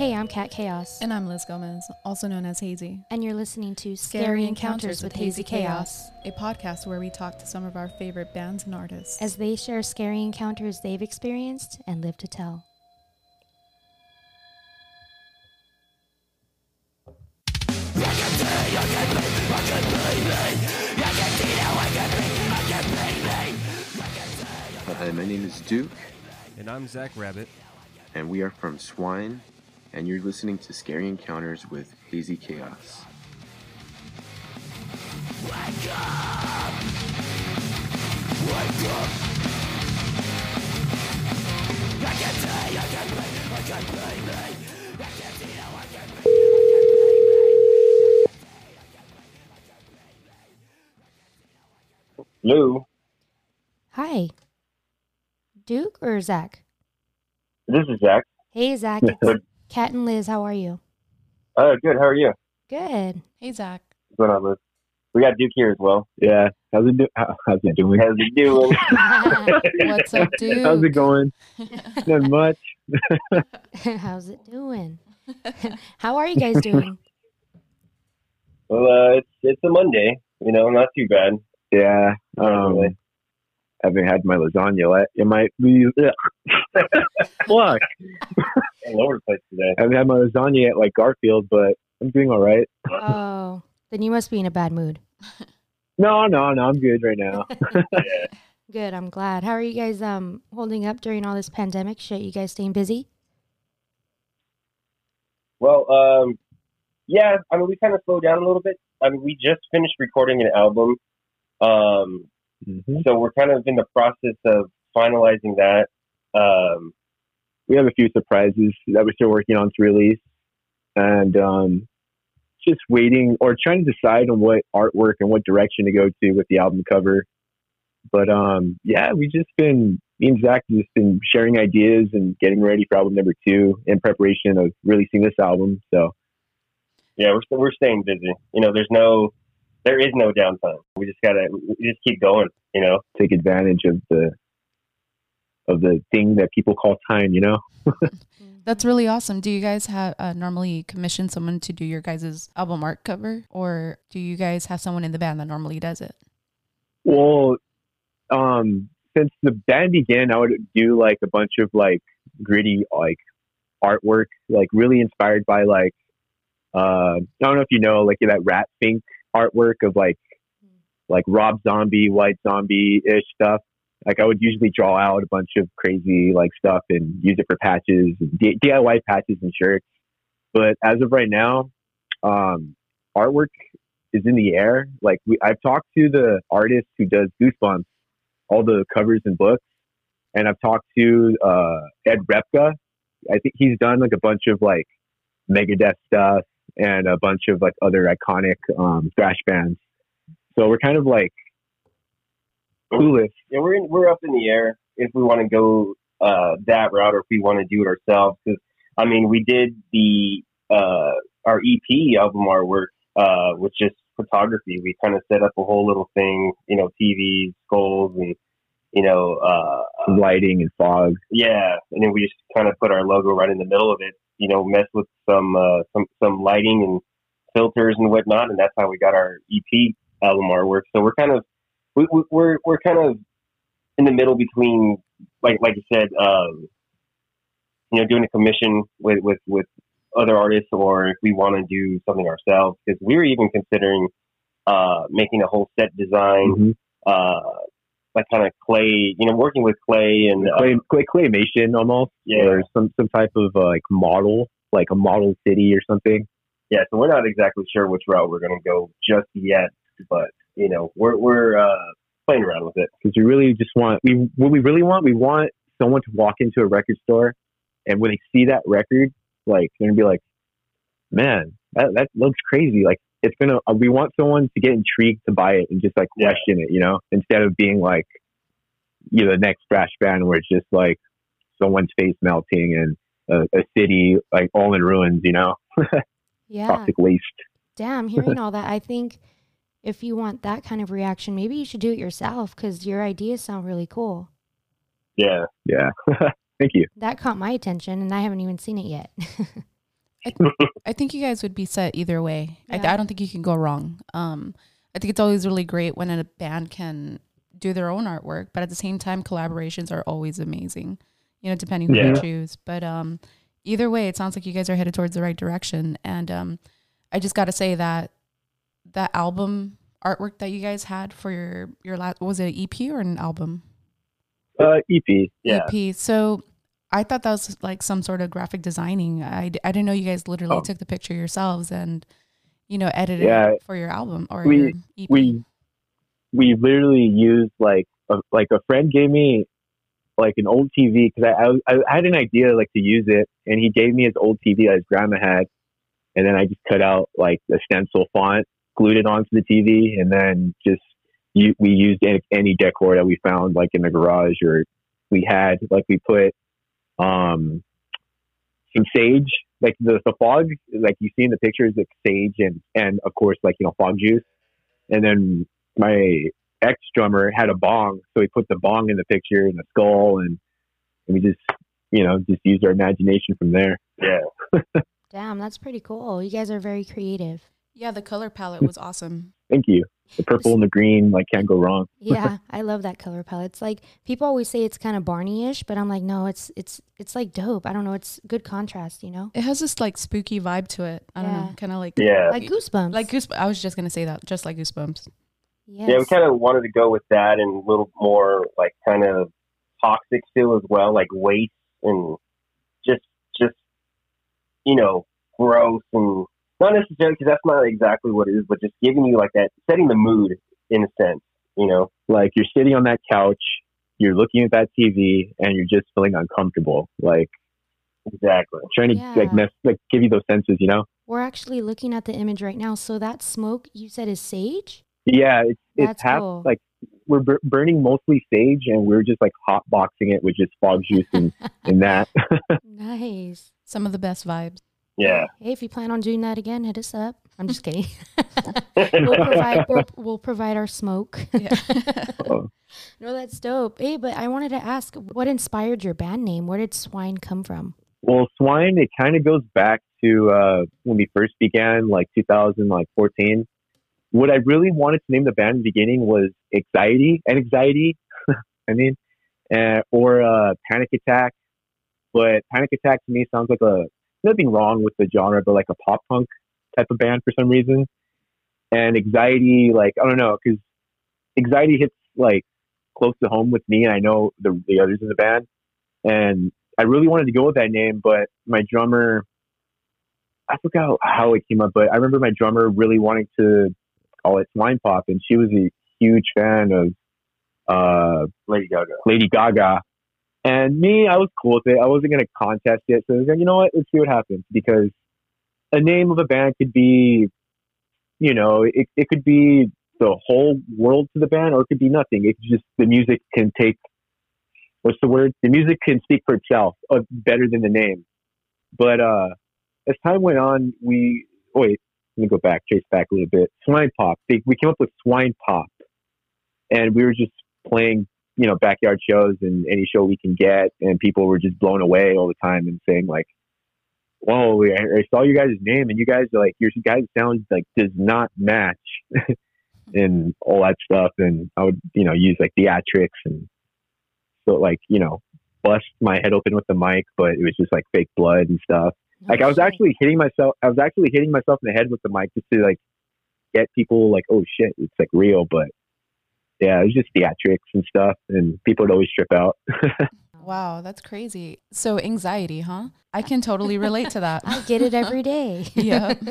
Hey, I'm Kat Chaos. And I'm Liz Gomez, also known as Hazy. And you're listening to Scary Encounters with Hazy Chaos, a podcast where we talk to some of our favorite bands and artists. as they share scary encounters they've experienced and live to tell. Hi, my name is Duke, And I'm Zach Rabbit. and we are from Swine, and you're listening to Scary Encounters with Hazy Chaos. Wake up! Wake up! Lou, Hi. Duke or Zach? this is Zach. Hey, Zach. It's Kat and Liz. How are you? Uh, good. How are you? Good. Hey, Zach. What's going on, Liz? We got Duke here as well. Yeah. How's it do- How's it doing? How's he doing? What's up, dude? How's it going? Not much. How's it doing? How are you guys doing? well, uh, it's it's a Monday. You know, not too bad. Yeah. Um, haven't had my lasagna yet. It might be. Fuck. All over the place today. I haven't had my lasagna yet, like Garfield, but I'm doing all right. Oh, then you must be in a bad mood. No, no, no. I'm good right now. Yeah. Good. I'm glad. How are you guys um holding up during all this pandemic shit? You guys staying busy? Well, um, yeah. I mean, we kind of slowed down a little bit. I mean, we just finished recording an album, um, Mhm. so we're kind of in the process of finalizing that. Um, We have a few surprises that we're still working on to release, and um, just waiting or trying to decide on what artwork and what direction to go to with the album cover. But um, yeah, we've just been me and Zach have just been sharing ideas and getting ready for album number two in preparation of releasing this album. So yeah, we're we're staying busy. You know, there's no, there is no downtime. We just gotta, we just keep going. You know. take advantage of the of the thing that people call time. You know. That's really awesome. Do you guys have uh, normally commission someone to do your guys' album art cover, or do you guys have someone in the band that normally does it? Well, um, since the band began, I would do like a bunch of like gritty like artwork, like really inspired by like uh, I don't know if you know like that Rat Fink artwork of like like Rob Zombie, White Zombie ish stuff. Like I would usually draw out a bunch of crazy like stuff and use it for patches, DIY patches and shirts. But as of right now, um, artwork is in the air. Like we, I've talked to the artist who does Goosebumps, all the covers and books, and I've talked to uh, Ed Repka. I think he's done like a bunch of like Megadeth stuff and a bunch of like other iconic um, thrash bands. So we're kind of like clueless. Yeah, we're in, we're up in the air if we want to go uh, that route or if we want to do it ourselves. Because I mean, we did the uh, our EP album artwork uh, with just photography. We kind of set up a whole little thing, you know, TVs, skulls, and you know, uh, uh, lighting and fog. yeah, and then we just kind of put our logo right in the middle of it. You know, mess with some uh, some some lighting and filters and whatnot, and that's how we got our EP album artwork. So we're kind of we, we- we're we're kind of in the middle between like like you said, um, you know, doing a commission with with with other artists, or if we want to do something ourselves, because we were even considering uh, making a whole set design, Mhm. uh, like kind of clay, you know, working with clay and uh, Clay, clay, claymation almost, Yeah. or some some type of uh, like model, like a model city or something. yeah, so we're not exactly sure which route we're going to go just yet, but you know, we're we're uh, playing around with it. because we really just want we what we really want we want someone to walk into a record store and when they see that record like they're gonna be like man that, that looks crazy like it's gonna uh, we want someone to get intrigued to buy it and just like Yeah. question it you know instead of being like you know the next thrash band where it's just like someone's face melting and a, a city like all in ruins you know Yeah. toxic waste Damn, hearing all that, I think if you want that kind of reaction, maybe you should do it yourself because your ideas sound really cool. Yeah, yeah thank you That caught my attention, and I haven't even seen it yet. I think you guys would be set either way. I, Yeah. I don't think you can go wrong. Um, I think it's always really great when a band can do their own artwork, but at the same time, collaborations are always amazing. You know, depending who you choose. But um, either way, it sounds like you guys are headed towards the right direction. And um, I just got to say that that album artwork that you guys had for your your last was it an EP or an album? Uh, EP. Yeah. EP. So I thought that was like some sort of graphic designing. I, I didn't know you guys literally Oh. took the picture yourselves and, you know, edited Yeah. it for your album or We- your EP. we we literally used like a, like a friend gave me like an old TV because I, I I had an idea like to use it, and he gave me his old TV that his grandma had, and then I just cut out like the stencil font, glued it onto the TV, and then just you, we used any, any decor that we found like in the garage or we had like we put um some sage like the the fog like you see in the pictures like sage and and of course like you know fog juice and then my ex drummer had a bong, so he put the bong in the picture and the skull, and, and we just, you know, just used our imagination from there. Yeah. Damn, that's pretty cool. You guys are very creative. Yeah, the color palette was awesome. Thank you. The purple and the green, like, can't go wrong. Yeah, I love that color palette. It's like people always say it's kind of Barney-ish, but I'm like, no, it's it's it's like dope. I don't know, it's good contrast, you know, It has this like spooky vibe to it. I don't know, Yeah. kind of like Yeah. like goosebumps. like goosebumps. I was just gonna say that, just like goosebumps. yes. Yeah, we kind of wanted to go with that and a little more like kind of toxic feel as well, like waste and just just you know gross and not necessarily because that's not exactly what it is, but just giving you like that, setting the mood in a sense, you know. Like, you're sitting on that couch, you're looking at that TV, and you're just feeling uncomfortable. Like, Exactly. trying to, Yeah. like, mess, like, give you those senses, you know? We're actually looking at the image right now. So that smoke you said is sage? Yeah, it's, it's That's half, cool. like, we're bur- burning mostly sage, and we're just, like, hot boxing it with just fog juice and, and that. nice. Some of the best vibes. Yeah. Hey, if you plan on doing that again, hit us up. I'm just kidding. we'll provide we'll, we'll provide our smoke. Yeah. no, that's dope. Hey, but I wanted to ask, what inspired your band name? Where did Swine come from? Well, swine, it kind of goes back to uh, when we first began, like 2014. What I really wanted to name the band in the beginning was anxiety and anxiety. I mean, uh, or uh, panic attack. But panic attack to me sounds like a nothing wrong with the genre, but like a pop punk type of band for some reason. And anxiety, like I don't know, because anxiety hits like close to home with me, and I know the the others in the band. And I really wanted to go with that name, but my drummer, I forgot how it came up, but I remember my drummer really wanting to call it Swine Pop, and she was a huge fan of uh, Lady Gaga. Lady Gaga. And me, I was cool with it. I wasn't going to contest it. So I was like, you know what? Let's see what happens. Because a name of a band could be, you know, it, it could be the whole world to the band or it could be nothing. It's just the music can take, what's the word? The music can speak for itself uh, better than the name. But uh, as time went on, we, oh, wait, let me go back, chase back a little bit. Swine Pop. They, we came up with Swine Pop. And we were just playing you know backyard shows and any show we can get and people were just blown away all the time and saying like whoa I, I saw you guys' name and you guys are like your guys sound like does not match and all that stuff. And I would you know use like theatrics and so like you know bust my head open with the mic but it was just like fake blood and stuff. Like I was actually hitting myself I was actually hitting myself in the head with the mic just to like get people like oh shit it's like real but yeah, it was just theatrics and stuff, and people would always trip out. Wow, that's crazy. So anxiety, huh? I can totally relate to that. I get it every day. yeah.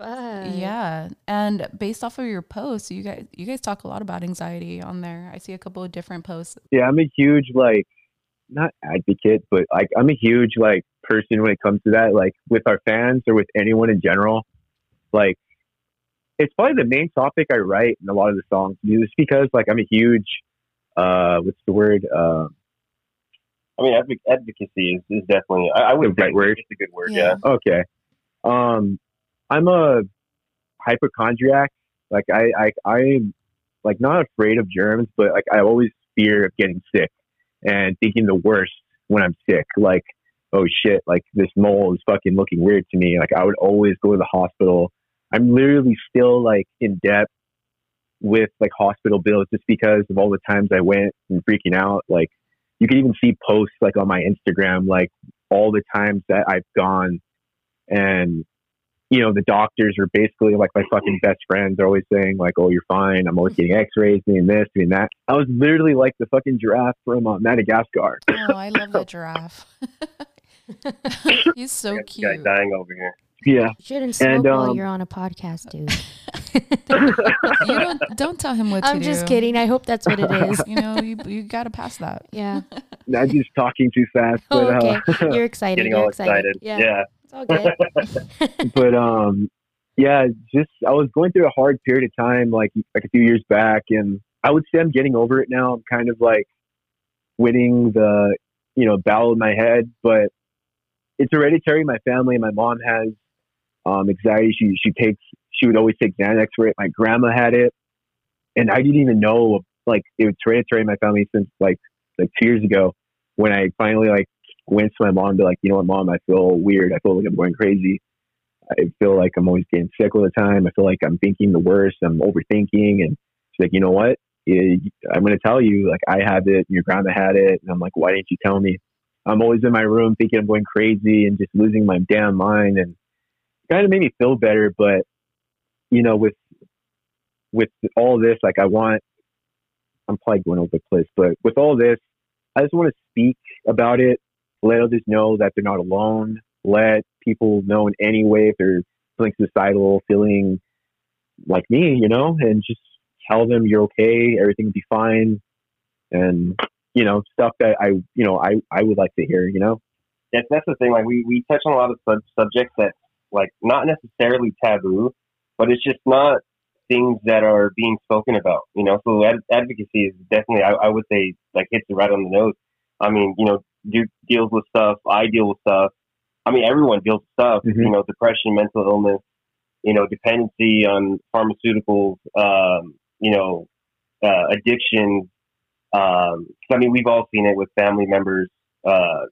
Yeah. And based off of your posts, you guys you guys talk a lot about anxiety on there. I see a couple of different posts. yeah, I'm a huge like not advocate, but like I'm a huge like person when it comes to that. Like with our fans or with anyone in general, like it's probably the main topic I write in a lot of the songs. Just because like I'm a huge uh what's the word uh I mean, advoc- advocacy is, is definitely. I, I would The right word? It's a good word. Yeah. Yeah. okay um I'm a hypochondriac. Like I I I'm like not afraid of germs, but like I always fear of getting sick and thinking the worst when I'm sick. Like oh shit, like this mole is fucking looking weird to me. Like I would always go to the hospital. I'm literally still like in debt with like hospital bills just because of all the times I went and freaking out. Like you can even see posts like on my Instagram, like all the times that I've gone and you know, the doctors are basically like my fucking best friends. They're always saying like, "Oh, you're fine." I'm always getting X-rays, doing this, doing that. I was literally like the fucking giraffe from uh, Madagascar. Oh, I love the giraffe. He's so cute. this guy dying over here. Yeah, You shouldn't smoke And, while um, you're on a podcast, dude. You don't don't tell him what to do. I'm just kidding. I hope that's what it is. You know, you you got to pass that. Yeah. I'm just talking too fast. Oh, But, okay. uh, You're excited. Getting You're all excited. excited. Yeah. yeah. It's all good. but um yeah just i was going through a hard period of time like like a few years back and i would say i'm getting over it now i'm kind of like winning the you know battle in my head but it's hereditary my family and my mom has um anxiety she she takes she would always take xanax for it my grandma had it and i didn't even know like it was hereditary in my family since like like two years ago when i finally like went to my mom and be like you know what mom i feel weird i feel like i'm going crazy I feel like I'm always getting sick all the time. I feel like I'm thinking the worst. I'm overthinking. And she's like, you know what? I'm going to tell you, like, I have it. Your grandma had it. And I'm like, why didn't you tell me? I'm always in my room thinking I'm going crazy and just losing my damn mind. And kind of made me feel better. But, you know, with, with all this, like, I want, I'm probably going over the place, but with all this, I just want to speak about it, let others know that they're not alone, let people know in any way if they're feeling suicidal, feeling like me, you know, and just tell them you're okay, everything will be fine, and you know stuff that I, you know, I I would like to hear, you know. That's that's the thing. Like we we touch on a lot of sub- subjects that like not necessarily taboo, but it's just not things that are being spoken about. You know, so ad- advocacy is definitely I, I would say like hits it right on the nose. I mean, you know, do deals with stuff. I deal with stuff. I mean, everyone deals with stuff. Mhm. You know, depression, mental illness. You know, dependency on pharmaceuticals. Um, you know, uh, addiction. Um, I mean, we've all seen it with family members. Uh,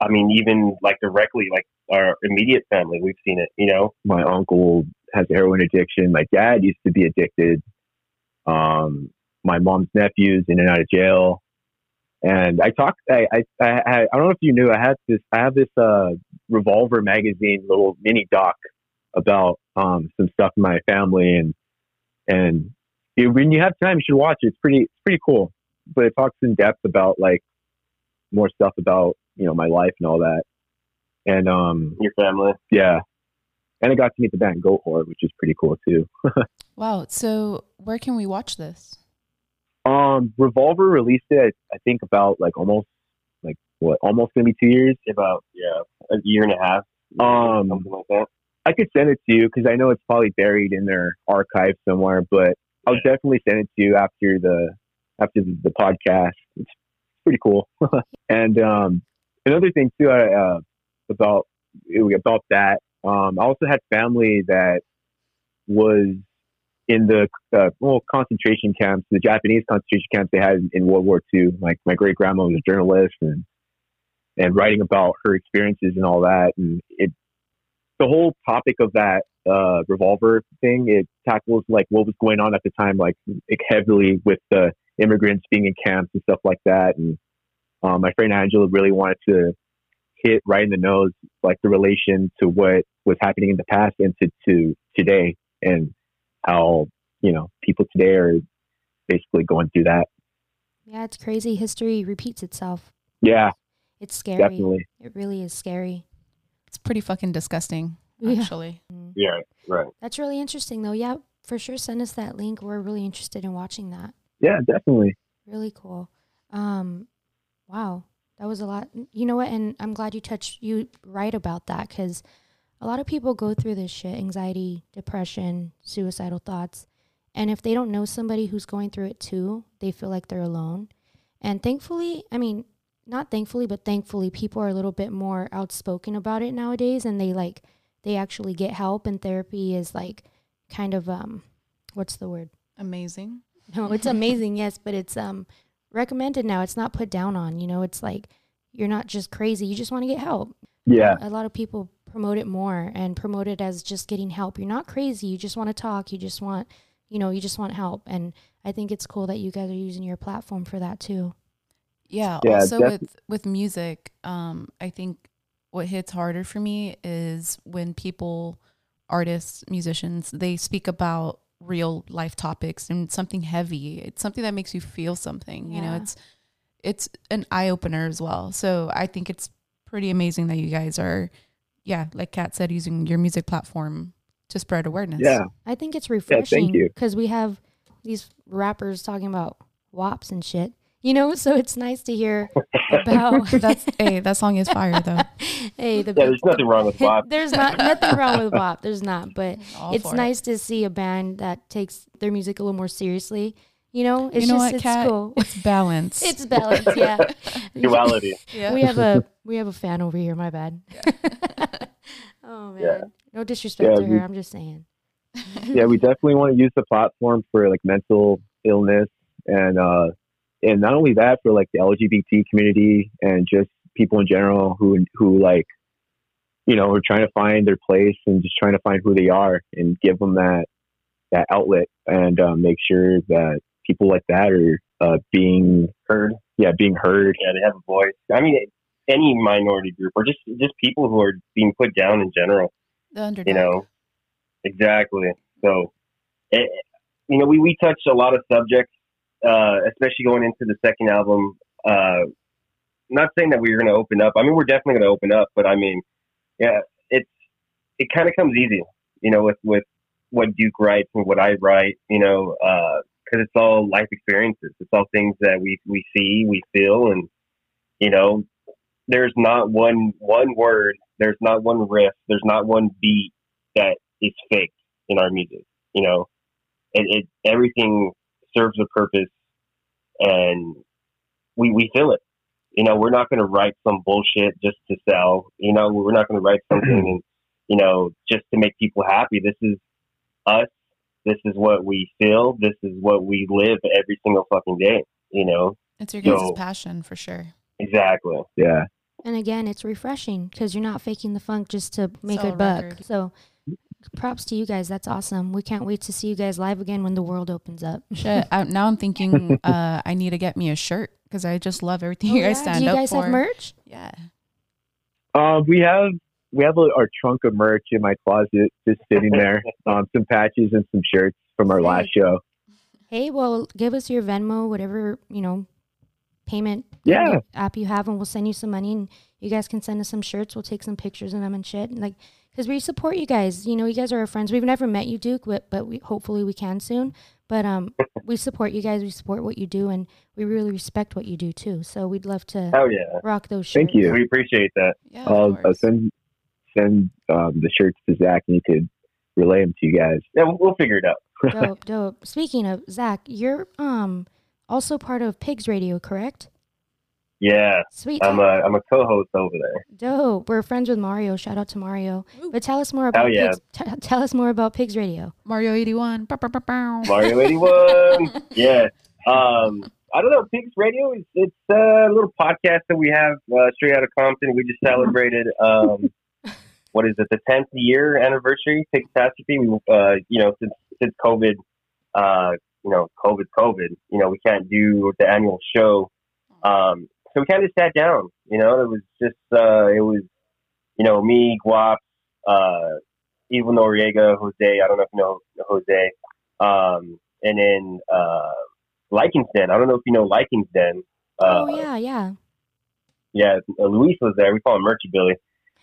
I mean, even like directly, like our immediate family, we've seen it. You know, My uncle has heroin addiction. My dad used to be addicted. Um, my mom's nephew's in and out of jail. And I talked. I, I I I don't know if you knew. I had this. I have this uh, Revolver magazine little mini doc about um, some stuff in my family, and and it, when you have time, you should watch it. It's pretty. It's pretty cool. But it talks in depth about like more stuff about you know my life and all that. And um, your family. yeah, and I got to meet the band Goat Horde, which is pretty cool too. Wow. So where can we watch this? Um, Revolver released it, I think, about like almost like what, almost gonna be two years. About yeah, a year and a half. Um, something like that. I could send it to you because I know it's probably buried in their archive somewhere, but I'll definitely send it to you after the after the, the podcast. It's pretty cool. and um, another thing too, uh, about about that, um, I also had family that was in the uh, well concentration camps, the Japanese concentration camps they had in World War II. Like my great grandma was a journalist and and writing about her experiences and all that, and it the whole topic of that uh, revolver thing it tackles like what was going on at the time, like, heavily with the immigrants being in camps and stuff like that. And um, my friend Angela really wanted to hit right in the nose, like the relation to what was happening in the past and to, to today, and how you know people today are basically going through that. Yeah, it's crazy. History repeats itself. Yeah, It's scary. definitely. It really is scary. It's pretty fucking disgusting, actually. Mm. Yeah, right. That's really interesting, though. Yeah, for sure. Send us that link. We're really interested in watching that. Yeah, definitely. Really cool. Um, wow, that was a lot. You know what? And I'm glad you touched you right about that because a lot of people go through this shit: anxiety, depression, suicidal thoughts, and if they don't know somebody who's going through it too, they feel like they're alone. And thankfully, I mean, not thankfully, but thankfully, people are a little bit more outspoken about it nowadays, and they like they actually get help. And therapy is like kind of um, what's the word? Amazing. No, it's amazing, yes, but it's um recommended now. It's not put down on, you know, it's like you're not just crazy. You just want to get help. Yeah. A lot of people promote it more and promote it as just getting help. You're not crazy. You just want to talk. You just want, you know, you just want help. And I think it's cool that you guys are using your platform for that too. Yeah. Yeah, also defi- with with music, um, I think what hits harder for me is when people, artists, musicians, they speak about real life topics and something heavy. It's something that makes you feel something. You know, it's it's an eye opener as well. So I think it's pretty amazing that you guys are, yeah, like Kat said, using your music platform to spread awareness. Yeah. I think it's thank refreshing you. because we have these rappers talking about WAPs and shit, you know. So it's nice to hear about. That's hey, that song is fire though. hey, the Yeah, there's nothing wrong with WAP. There's not nothing wrong with WAP. There's not, but All it's for it. nice to see a band that takes their music a little more seriously. You know, it's you know just what, it's Kat? cool. It's balance. It's balanced, yeah. Duality. yeah. We have a we have a fan over here. My bad. oh man, Yeah. no disrespect Yeah, to her. we- I'm just saying. yeah, we definitely want to use the platform for like mental illness and uh and not only that for like the LGBT community and just people in general who who like you know are trying to find their place and just trying to find who they are and give them that that outlet and uh, make sure that people like that are uh, being Heard. yeah being heard Yeah, they have a voice. I mean, any minority group or just just people who are being put down in general. the underdog. You know, exactly. So, it, you know, we we touch a lot of subjects, uh, especially going into the second album. Uh, not saying that we are going to open up. I mean, we're definitely going to open up, but I mean, yeah, it's it kind of comes easy, you know, with with what Duke writes and what I write, you know, because it's all life experiences. It's all things that we we see, we feel, and you know, there's not one one word, there's not one riff, there's not one beat that is fake in our music. You know, it, it everything serves a purpose, and we we feel it. You know, we're not going to write some bullshit just to sell. You know, we're not going to write something and you know just to make people happy. This is us. This is what we feel. This is what we live every single fucking day. You know, It's your guys' So- passion for sure. exactly. yeah And again, it's refreshing because you're not faking the funk just to make Sell a a buck. So, props to you guys. That's awesome. We can't wait to see you guys live again when the world opens up. Shit, I, now I'm thinking uh, I need to get me a shirt because I just love everything you guys stand Oh, Do you guys for. have merch? Yeah. Um, we have we have a, our trunk of merch in my closet just sitting there. um, some patches and some shirts from our last show. Hey, well, give us your Venmo, whatever you know, payment Yeah. app you have, and we'll send you some money, and you guys can send us some shirts. We'll take some pictures of them and shit, like because we support you guys. You know, you guys are our friends. We've never met you, Duke, but but we hopefully we can soon. But um, we support you guys. We support what you do, and we really respect what you do too. So we'd love to Hell yeah. rock those shirts. Thank you. We appreciate that. Yeah. of I'll, I'll send send um, the shirts to Zach, and he could relay them to you guys. Yeah, we'll, we'll figure it out. dope, dope. Speaking of Zach, you're um also part of Pigs Radio, correct? Yeah, Sweet. I'm a I'm a co-host over there. Dope. We're friends with Mario. Shout out to Mario. Woo. But tell us more about Hell yeah. Pigs. T- tell us more about Pigs Radio. Mario 81. Bow, bow, bow, bow. Mario 81. yeah. Um, I don't know. Pigs Radio is it's a little podcast that we have uh, straight out of Compton. We just celebrated um, what is it? The 10th year anniversary. Pig Catastrophe. We uh, you know since since COVID, uh, you know COVID COVID. You know we can't do the annual show. Um, so we kind of sat down. You know it was just uh, it was you know me Guap, uh, Evil Noriega, Jose. I don't know if you know Jose. Um, and then uh, Likings Den. I don't know if you know Likings Den. Uh, oh yeah, yeah. yeah, uh, Luis was there. We call him Merchie Billy.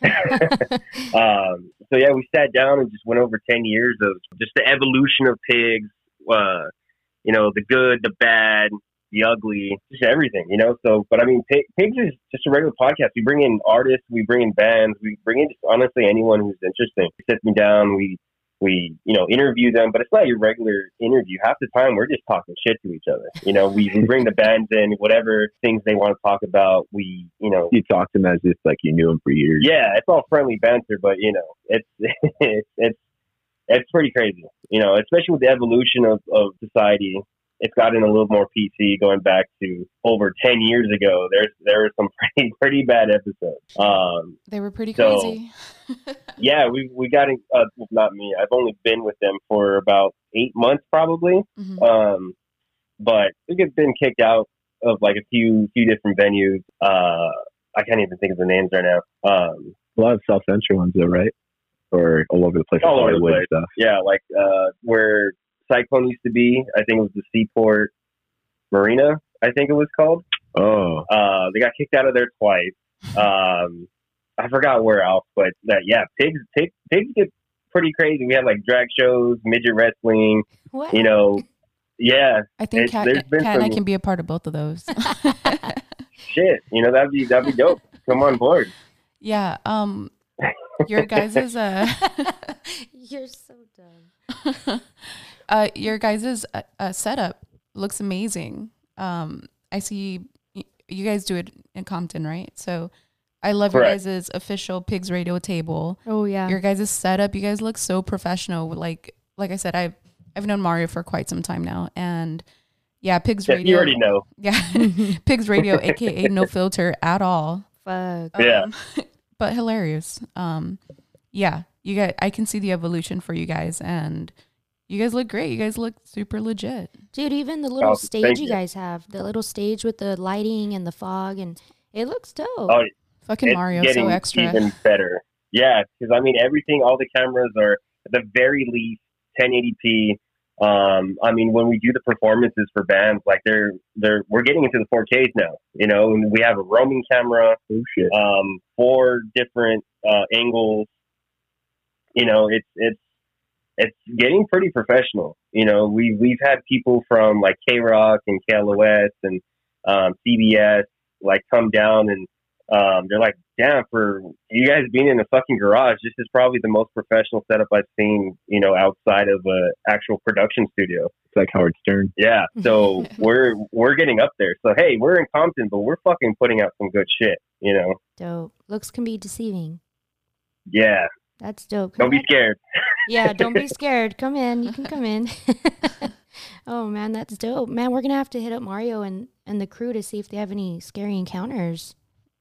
Um, so yeah, we sat down and just went over ten years of just the evolution of pigs. Uh, you know, the good, the bad, the ugly, just everything. You know. So, but I mean, Pig, pigs is just a regular podcast. We bring in artists, we bring in bands, we bring in just honestly anyone who's interesting. We sit them down, we we you know interview them, but it's not your regular interview. Half the time, we're just talking shit to each other. You know, we, we bring the bands in, whatever things they want to talk about. We you know You talk to them as if like you knew them for years. yeah, it's all friendly banter, but you know, it's it's it's it's pretty crazy. You know, especially with the evolution of, of society. It's gotten a little more PC going back to over 10 years ago. There's there were some pretty pretty bad episodes. Um, They were pretty So- crazy. yeah, we we got in, uh, not me. I've only been with them for about eight months probably. Mhm. Um, but we've been kicked out of like a few few different venues. Uh, I can't even think of the names right now. Um, A lot of South Central ones, though, right? Or all over the place, All over the place. stuff. yeah, like uh, where Cyclone used to be. I think it was the Seaport Marina. I think it was called. Oh, Uh, they got kicked out of there twice. Um, I forgot where else, but that yeah, pigs, pigs, pigs get pretty crazy. We have like drag shows, midget wrestling. What? You know, yeah, I think It's- Kat, there's been Kat and I can be a part of both of those. shit. You know that'd be that'd be dope. Come on board. yeah. Um, your guys' is uh, You're so dumb. Uh, your guys' uh, uh, setup looks amazing. Um, I see y- you guys do it in Compton, right? So I love Correct. your guys' official Pigs Radio table. Oh yeah. Your guys' setup, you guys look so professional. Like like I said, I've I've known Mario for quite some time now, and yeah, Pigs Yeah, Radio. you already know. Yeah, Pigs Radio, aka no filter at all. Fuck. Yeah. Um, but hilarious. Um, yeah, you guys, I can see the evolution for you guys, and you guys look great. You guys look super legit. Dude, even the little Oh, stage you you. guys have, the little stage with the lighting and the fog, and it looks dope. Oh, Fucking it's Mario, getting so extra. even better. Yeah, because I mean everything, all the cameras are at the very least 1080p. Um, I mean, when we do the performances for bands, like they're they're we're getting into the 4Ks now. You know, and we have a roaming camera, oh shit. um, four different uh, angles. You know, it's it's it's getting pretty professional. You know, we we've had people from like K Rock and KLOS and um, CBS like come down and um, they're like, "Damn, for you guys being in a fucking garage, this is probably the most professional setup I've seen. You know, outside of a actual production studio." It's like Howard Stern. Yeah, so we're we're getting up there. So hey, we're in Compton, but we're fucking putting out some good shit. You know, Dope. Looks can be deceiving. yeah. That's dope. Don't be scared. yeah, don't be scared. Come in. You can come in. oh man, that's dope. Man, we're gonna have to hit up Mario and, and the crew to see if they have any scary encounters.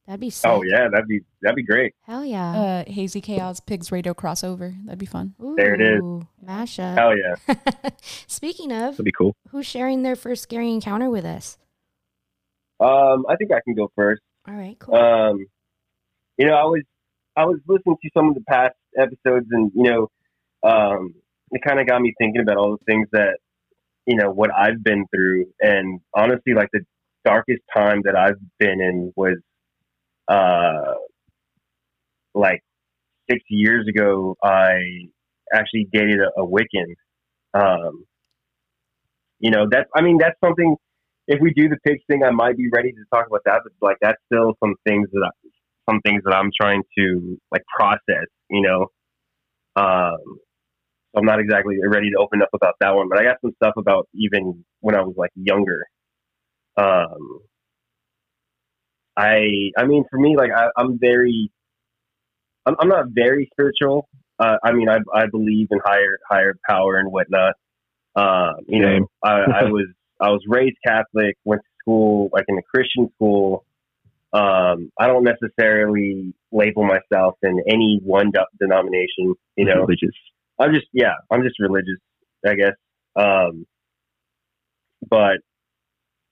That'd be sick. Oh yeah, that'd be that'd be great. Hell yeah. Uh, Hazy Chaos Pigs Radio crossover. That'd be fun. there it is. Ooh, Mashup. Hell yeah. Speaking of, That'd be cool. who's sharing their first scary encounter with us? Um, I think I can go first. All right, cool. Um, you know, I was I was listening to some of the past episodes, and you know, um, it kind of got me thinking about all the things that you know what I've been through, and honestly, like the darkest time that I've been in was uh, like six years ago. I actually dated a, a Wiccan. Um, you know, that's I mean, that's something if we do the pigs thing, I might be ready to talk about that. But like, that's still some things that I, some things that I'm trying to like process. You know, um, so I'm not exactly ready to open up about that one. But I got some stuff about even when I was like younger. Um, I I mean, for me, like I, I'm very, I'm, I'm not very spiritual. Uh, I mean, I I believe in higher higher power and whatnot. Um, you know, I, I was I was raised Catholic, went to school like in a Christian school. Um, I don't necessarily label myself in any one de- denomination. You know, religious. I'm just yeah, I'm just religious, I guess. Um, but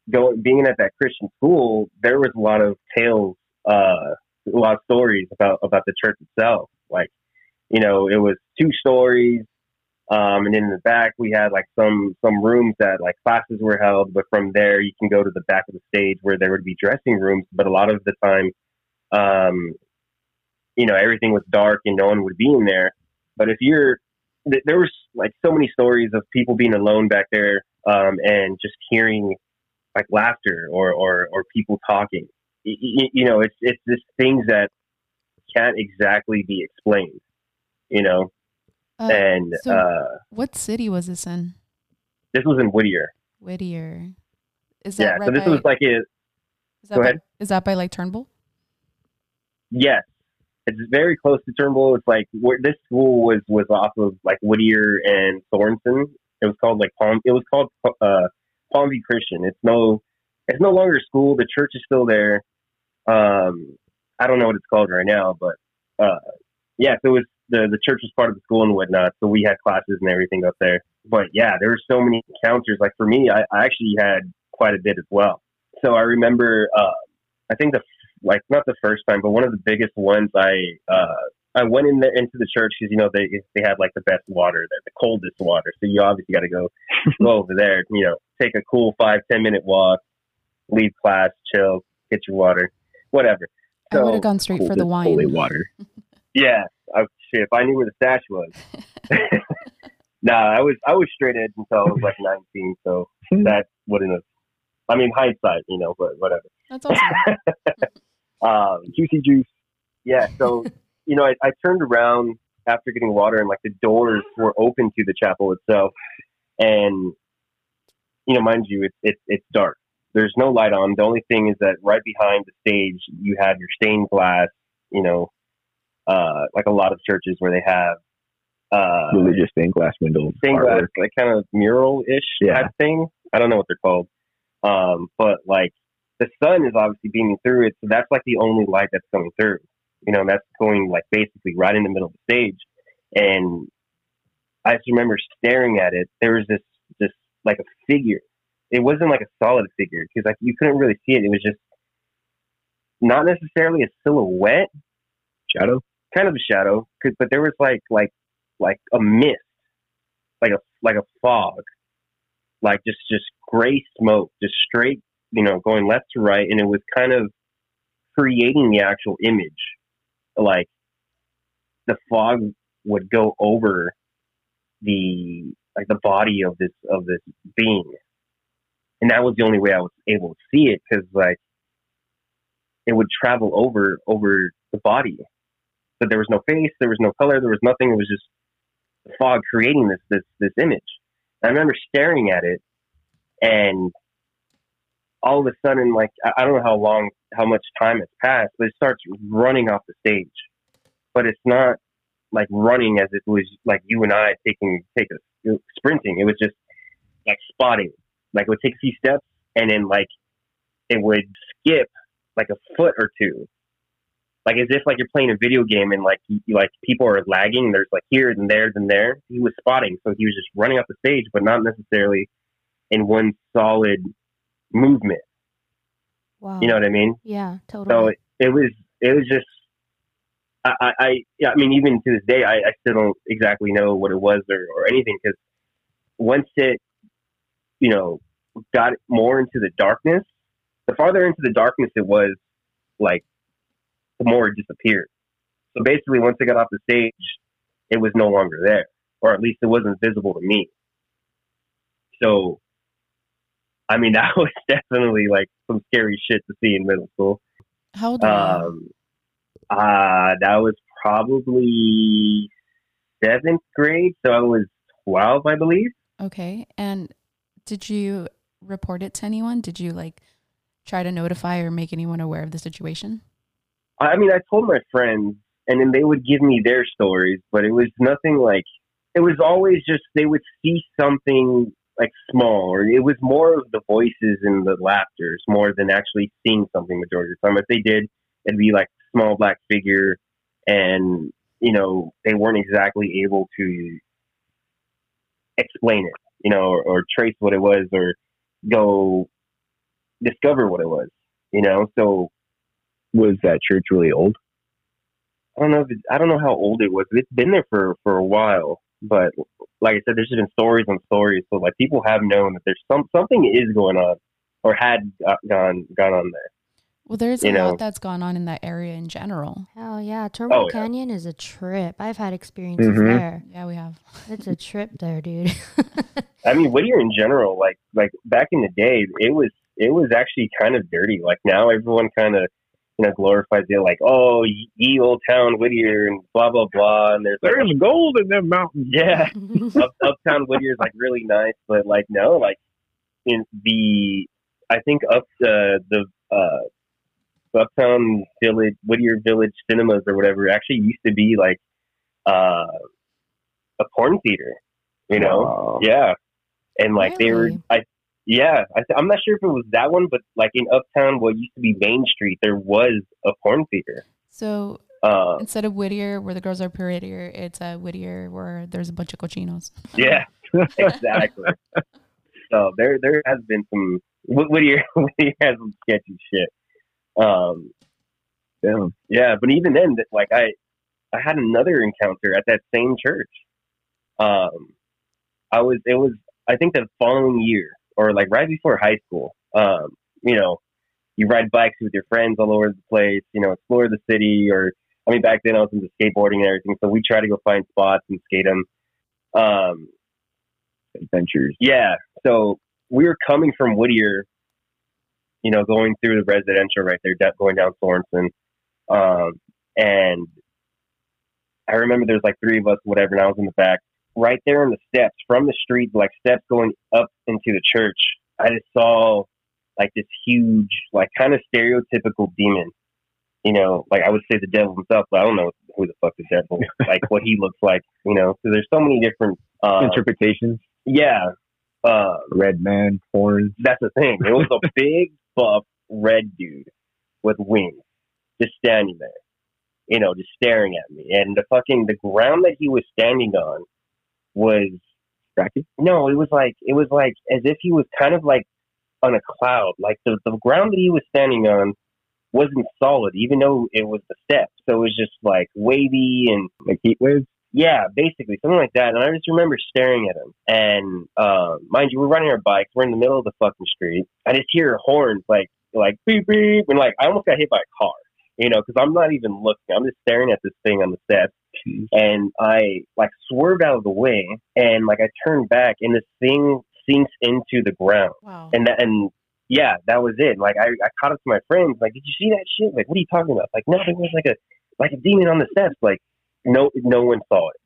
going being at that Christian school, there was a lot of tales, uh, a lot of stories about about the church itself. Like, you know, it was two stories, um, and in the back we had like some some rooms that like classes were held. But from there, you can go to the back of the stage where there would be dressing rooms. But a lot of the time, um, you know, everything was dark and no one would be in there. But if you're th- there was like so many stories of people being alone back there um, and just hearing like laughter or or, or people talking. Y- y- you know, it's it's just things that can't exactly be explained. You know, Uh, and so uh, what city was this in? this was in Whittier. Whittier. Is that Yeah, right so this by, was like a is that go by, ahead. Is that by like Turnbull? yes. It's very close to Turnbull. It's like where this school was was off of like Whittier and Thornton. It was called like Palm. It was called uh, Palm Christian. It's no, it's no longer a school. The church is still there. Um, I don't know what it's called right now, but uh, yeah, so it was the the church was part of the school and whatnot. So we had classes and everything up there. But yeah, there were so many encounters. Like for me, I, I actually had quite a bit as well. So I remember, uh, I think the like not the first time, but one of the biggest ones I uh, I went in there into the church because you know they they had like the best water there, the coldest water. So you obviously got to go go over there. You know, take a cool five ten minute walk, leave class, chill, get your water, whatever. I would So- have gone straight for the Coldest Holy wine. water. Yeah, I, shit, if I knew where the stash was. nah, I was I was straight edge until I was like 19, so that wouldn't have. I mean, hindsight, you know, but whatever. That's awesome. Um, Juicy juice. yeah, so you know, I, I turned around after getting water, and like the doors were open to the chapel itself, and you know, mind you, it's it's it's dark. There's no light on. The only thing is that right behind the stage, you have your stained glass. You know, uh, like a lot of churches where they have uh, Religious stained glass windows. stained glass, artwork. like kind of mural ish Yeah. type thing. I don't know what they're called. Um, but like the sun is obviously beaming through it, so that's like the only light that's coming through. You know, and that's going like basically right in the middle of the stage. And I just remember staring at it. There was this this like a figure. It wasn't like a solid figure because like you couldn't really see it. It was just not necessarily a silhouette, Shadow. kind of a shadow, 'cause- but there was like like like a mist, like a like a fog, like just just gray smoke, just straight, you know, going left to right, and it was kind of creating the actual image, like the fog would go over the like the body of this of this being, and that was the only way I was able to see it because like it would travel over over the body but there was no face, there was no color, there was nothing. It was just the fog creating this this this image. And I remember staring at it, and all of a sudden, like I don't know how long, how much time has passed, but it starts running off the stage. But it's not like running as it was like you and I taking take a sprinting. It was just like spotting. Like it would take a few steps, and then like it would skip like a foot or two like as if like you're playing a video game and like you, like people are lagging. There's like here and there and there. He was spotting, so he was just running off the stage, but not necessarily in one solid movement. Wow. You know what I mean? Yeah, So totally. it, it was it was just I, I, I yeah I mean even to this day I, I still don't exactly know what it was or, or anything because once it you know got more into the darkness the farther into the darkness it was like the more it disappeared so basically once it got off the stage it was no longer there or at least it wasn't visible to me so I mean that was definitely like some scary shit to see in middle school How old um, uh, that was probably seventh grade, so I was twelve, I believe. Okay. And did you report it to anyone? Did you like try to notify or make anyone aware of the situation? I mean, I told my friends, and then they would give me their stories, but it was nothing like. It was always just they would see something like small, or it was more of the voices and the laughters more than actually seeing something. Majority of the time, if they did, it'd be like a small black figure, and you know they weren't exactly able to explain it, you know, or, or trace what it was, or go discover what it was, you know. So Was that church really old? I don't know if it, I don't know how old it was. It's been there for for a while, but like I said, there's just been stories on stories. So like people have known that there's some something is going on, or had uh, gone gone on there. Well, there's You a know. lot that's gone on in that area in general. Hell yeah, Turnbull Oh, yeah. Canyon is a trip. I've had experiences Mhm. there. Yeah, we have. It's a trip there, dude. I mean, Whittier in general, like like back in the day, it was it was actually kind of dirty. Like now, everyone kind of you know glorifies it, like oh ye, ye old town Whittier and blah blah blah. And there's like, There's gold in them mountains. yeah, up, uptown Whittier is like really nice, but like no, like in the I think up the the uh, uptown village Whittier Village cinemas or whatever actually used to be like uh, a porn theater, you know? Wow. Yeah, and like they were I Yeah, I th- I'm not sure if it was that one, but like in Uptown, what used to be Main Street, there was a porn theater. So Uh, instead of Whittier, where the girls are prettier, it's a Whittier where there's a bunch of cochinos. yeah, exactly. so there, there has been some Whittier, Whittier has some sketchy shit. Um, Damn. yeah, but even then, like I, I had another encounter at that same church. Um, I was, it was, I think the following year or like right before high school. Um, you know, you ride bikes with your friends all over the place. You know, explore the city. Or I mean, back then I was into skateboarding and everything, so we try to go find spots and skate them. Um, Adventures. yeah. So we were coming from Whittier, you know, going through the residential right there, going down Sorensen. Um, and I remember there's like three of us, whatever, and I was in the back. Right there on the steps, from the street, like steps going up into the church, I just saw like this huge, like kind of stereotypical demon. You know, like I would say the devil himself, but I don't know who the fuck the devil, like what he looks like. You know, so there's so many different. Uh, Interpretations. yeah, uh, Red man, horns. that's the thing. It was a big, buff, red dude with wings, just standing there, you know, just staring at me. And the fucking the ground that he was standing on was Bracky. no, it was like it was like as if he was kind of like on a cloud. Like the the ground that he was standing on wasn't solid, even though it was the steps. So it was just like wavy and Like heat waves. yeah, basically something like that. And I just remember staring at him. And uh, mind you, we're running our bikes. We're in the middle of the fucking street. I just hear horns like like beep beep, and like I almost got hit by a car. You know, because I'm not even looking. I'm just staring at this thing on the steps. Mm-hmm. And I like swerved out of the way, and like I turned back, and this thing sinks into the ground. Wow. And that, and yeah, that was it. Like I, I caught up to my friends. Like, did you see that shit? Like, what are you talking about? Like, no, there was like a like a demon on the steps. Like, no, no one saw it.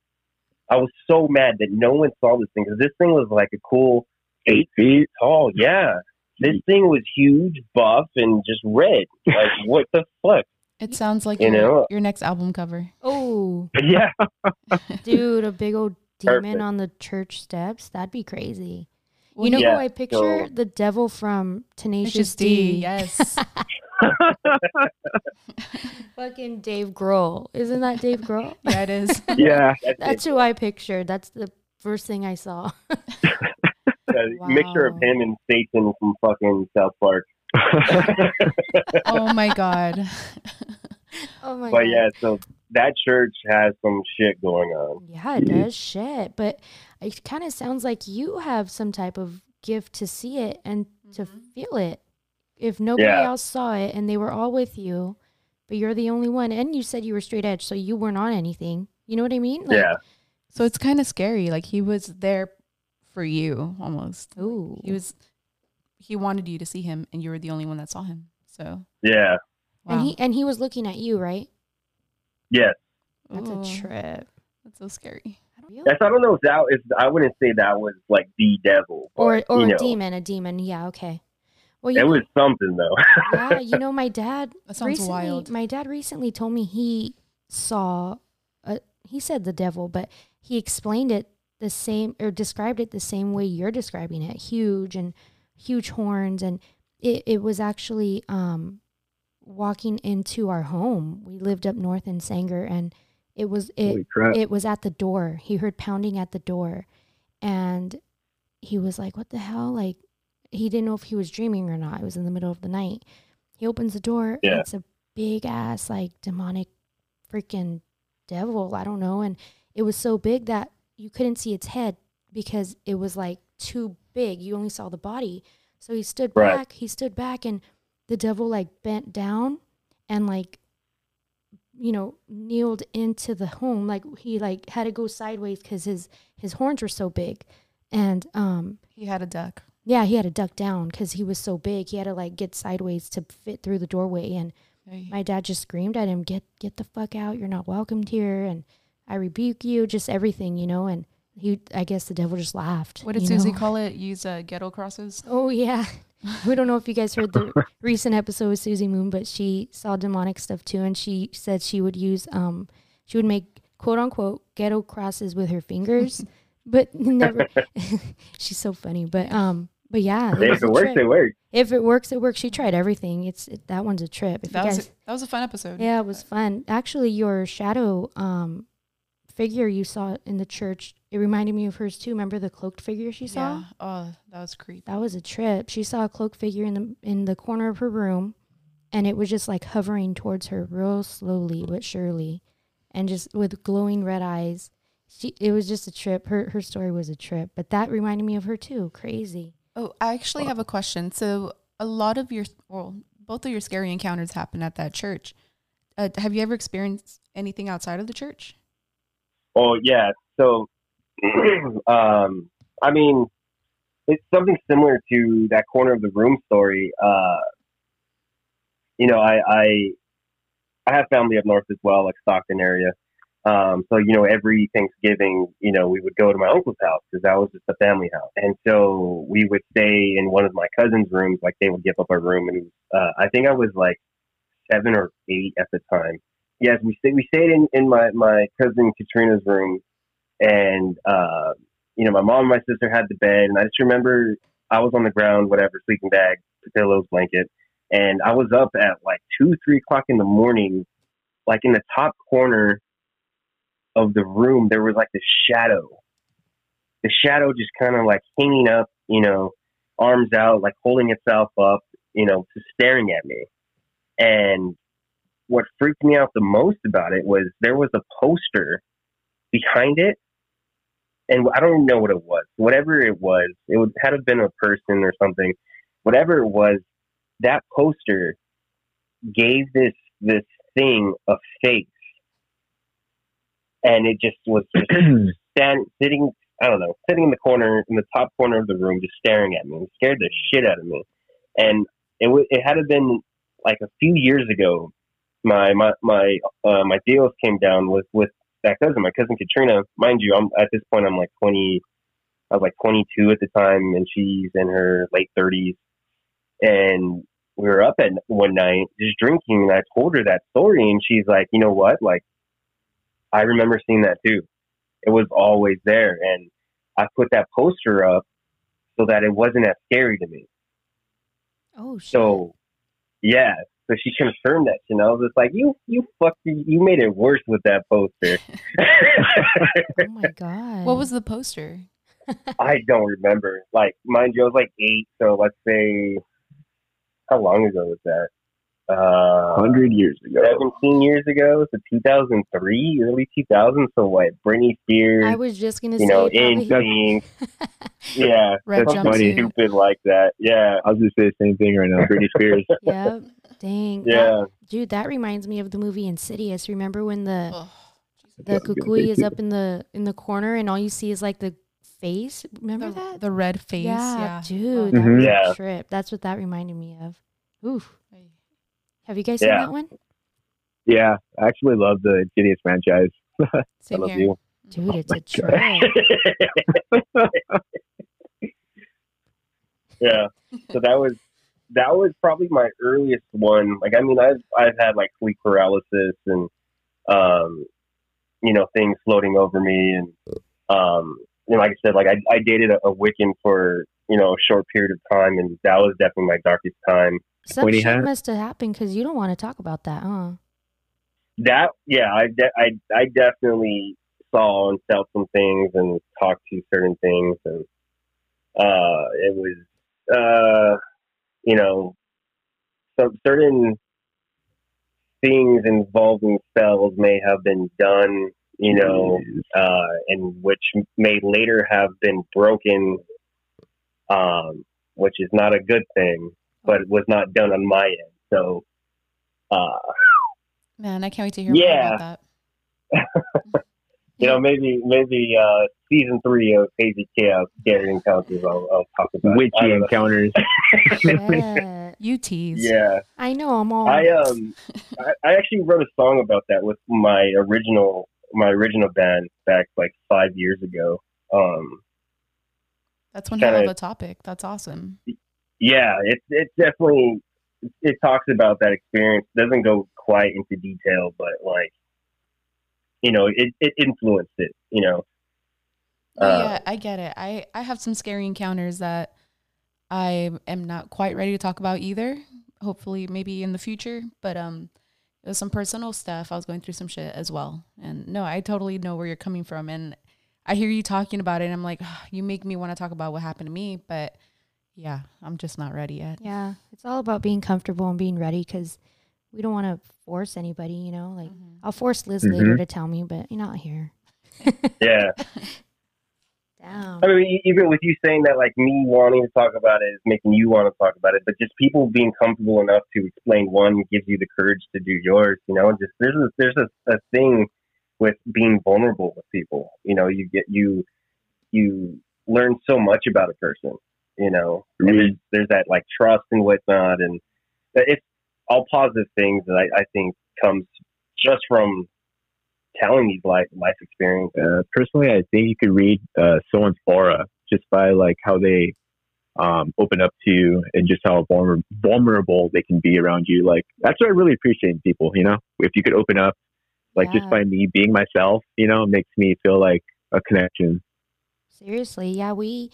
I was so mad that no one saw this thing because this thing was like a cool eight feet tall. Yeah, this thing was huge, buff, and just red. Like, what the fuck? It sounds like You your, know- uh, your next album cover. Oh, Yeah, dude, a big old demon Perfect. on the church steps. That'd be crazy. Well, you know yeah, who I picture? so- the devil from Tenacious Tenacious D. D. Yes. Fucking Dave Grohl. Isn't that Dave Grohl? yeah, it is. Yeah. that's, That's who I pictured. That's the first thing I saw. a mixture of him and Satan from fucking South Park. oh my god. oh my god. But god. yeah, so that church has some shit going on. Yeah, it does shit. But it kind of sounds like you have some type of gift to see it and to mm-hmm. feel it. If nobody Yeah. else saw it and they were all with you, but you're the only one, and you said you were straight edge, so you weren't on anything. You know what I mean? Like, yeah, So it's kind of scary. Like he was there for you almost. Ooh. He was he wanted you to see him and you were the only one that saw him. So yeah, wow. And he and he was looking at you, right? yes. That's Ooh, a trip. That's so scary. That's I don't know if that is. I wouldn't say that was like the devil, but, Or or you a know, demon, a demon. Yeah, okay. Well, you It know- was something though. yeah, you know, my dad That sounds recently, wild. My dad recently told me he saw, a, he said the devil, but he explained it the same or described it the same way you're describing it, huge and huge horns, and it it was actually um walking into our home. We lived up north in Sanger, and it was it it was at the door. He heard pounding at the door and he was like, What the hell? Like, he didn't know if he was dreaming or not. It was in the middle of the night. He opens the door Yeah. and it's a big ass, like, demonic freaking devil. I don't know. And it was so big that you couldn't see its head because it was like too big. You only saw the body. So he stood Right. back. He stood back and the devil like bent down and like you know kneeled into the home like he like had to go sideways because his his horns were so big and um He had a duck. yeah he had to duck down because he was so big he had to like get sideways to fit through the doorway and my dad just screamed at him get get the fuck out you're not welcomed here and i rebuke you just everything you know and he i guess the devil just laughed What did Susie know? call it? Use uh, ghetto crosses? Oh yeah. We don't know if you guys heard the recent episode with Susie Moon, but she saw demonic stuff too, and she said she would use um she would make quote unquote ghetto crosses with her fingers, but never. she's so funny, but um But yeah, Hey, if it works, trip. it works. If it works, it works. She tried everything. It's it, that one's a trip. If That you was guys, a, that was a fun episode. yeah, it was fun. Actually, your shadow um figure you saw in the church, it reminded me of hers too. Remember the cloaked figure she saw? Yeah. Oh, that was creepy. That was a trip. She saw a cloaked figure in the in the corner of her room, and it was just like hovering towards her real slowly but surely, and just with glowing red eyes. She it was just a trip. Her her story was a trip, but that reminded me of her too. Crazy. Oh, I actually have a question. So, a lot of your, well, both of your scary encounters happened at that church. Uh, have you ever experienced anything outside of the church? Oh yeah. So, um, I mean, it's something similar to that corner of the room story. Uh, you know, I, I I have family up north as well, like Stockton area. Um, so you know, every Thanksgiving, you know, we would go to my uncle's house because that was just a family house, and so we would stay in one of my cousins' rooms. Like they would give up a room, and uh, I think I was like seven or eight at the time. Yes, we stayed. We stayed in in my my cousin Katrina's room, and uh, you know, my mom and my sister had the bed, and I just remember I was on the ground, whatever, sleeping bag, pillows, blanket, and I was up at like two, three o'clock in the morning, like in the top corner of the room, there was like this shadow. The shadow just kind of like hanging up, you know, arms out, like holding itself up, you know, just staring at me. And what freaked me out the most about it was there was a poster behind it and I don't know what it was. Whatever it was, it would had have been a person or something. Whatever it was, that poster gave this this thing a face, and it just was just stand sitting. I don't know, sitting in the corner in the top corner of the room, just staring at me. It scared the shit out of me, and it w- it had to been like a few years ago. My my my uh, my deals came down with with that cousin, my cousin Katrina. Mind you, I'm at this point I'm like 20. I was like 22 at the time, and she's in her late 30s. And we were up at one night just drinking, and I told her that story, and she's like, "You know what? Like, I remember seeing that too. It was always there, and I put that poster up so that it wasn't as scary to me. Oh shit. So, yeah." So she confirmed that, you know. I was just like, you, you fucked, you made it worse with that poster. oh my god. What was the poster? I don't remember. Like, mind you, I was like eight, so let's say, how long ago was that? Uh, Hundred years ago. 17 years ago, so 2003, early 2000. So what? Britney Spears, I was just gonna you say know, probably- NSYNC. yeah, Red something jumpsuit. stupid like that. Yeah, I was just say the same thing right now. Britney Spears. Yep. Dang. That- yeah. dude, that reminds me of the movie Insidious. Remember when the Oh, the Yeah, I was gonna kukui is up in the in the corner and all you see is like the face? Remember the, that? the red face. yeah, Yeah, dude, that was mm-hmm. Yeah. a trip. That's what that reminded me of. Oof. Oh. Have you guys seen that one? Yeah, I actually love the Insidious franchise. I Same love here. you. Dude, oh it's my a trip. yeah. So that was that was probably my earliest one. Like I mean I've I've had like sleep paralysis and um you know, things floating over me and um you know, like I said, like I I dated a, a Wiccan for, you know, a short period of time and that was definitely my darkest time. Some shit hat? must have happened because you don't want to talk about that, huh? That yeah, I de- I I definitely saw and felt some things and talked to certain things and uh it was uh you know some certain things involving spells may have been done you know uh and which may later have been broken um which is not a good thing but it was not done on my end. So uh Man, I can't wait to hear more about that. you know, maybe maybe uh, season three of Hazy Chaos Scary Encounters. I'll, I'll talk about. Witchy encounters. Shit. You tease. Yeah, I know. I'm all. I um, I, I actually wrote a song about that with my original my original band back like five years ago. Um, That's one hell of kinda- a topic. That's awesome. yeah, it it definitely it talks about that experience. Doesn't go quite into detail, but like, you know, it it influenced it. You know. Oh, Uh, yeah, I get it. I I have some scary encounters that I am not quite ready to talk about either. Hopefully, maybe in the future. But um, it was some personal stuff. I was going through some shit as well. And no, I totally know where you're coming from. And I hear you talking about it, and I'm like, "Ah, you make me want to talk about what happened to me. But yeah, I'm just not ready yet. Yeah, it's all about being comfortable and being ready because we don't want to force anybody. You know, like Mhm. I'll force Liz later Mhm. to tell me, but you're not here. Yeah. Damn. I mean, even with you saying that, like me wanting to talk about it is making you want to talk about it, but just people being comfortable enough to explain one gives you the courage to do yours. You know, and just there's a, there's a, a thing with being vulnerable with people. You know, you get you you learn so much about a person. You know, and there's, there's that like trust and whatnot, and it's all positive things that I, I think comes just from telling these life life experiences. Uh, personally, I think you could read uh, someone's aura just by like how they um, open up to you and just how vulner- vulnerable they can be around you. Like that's what I really appreciate in people. You know, if you could open up, like just by me being myself, you know, it makes me feel like a connection. Seriously, yeah, we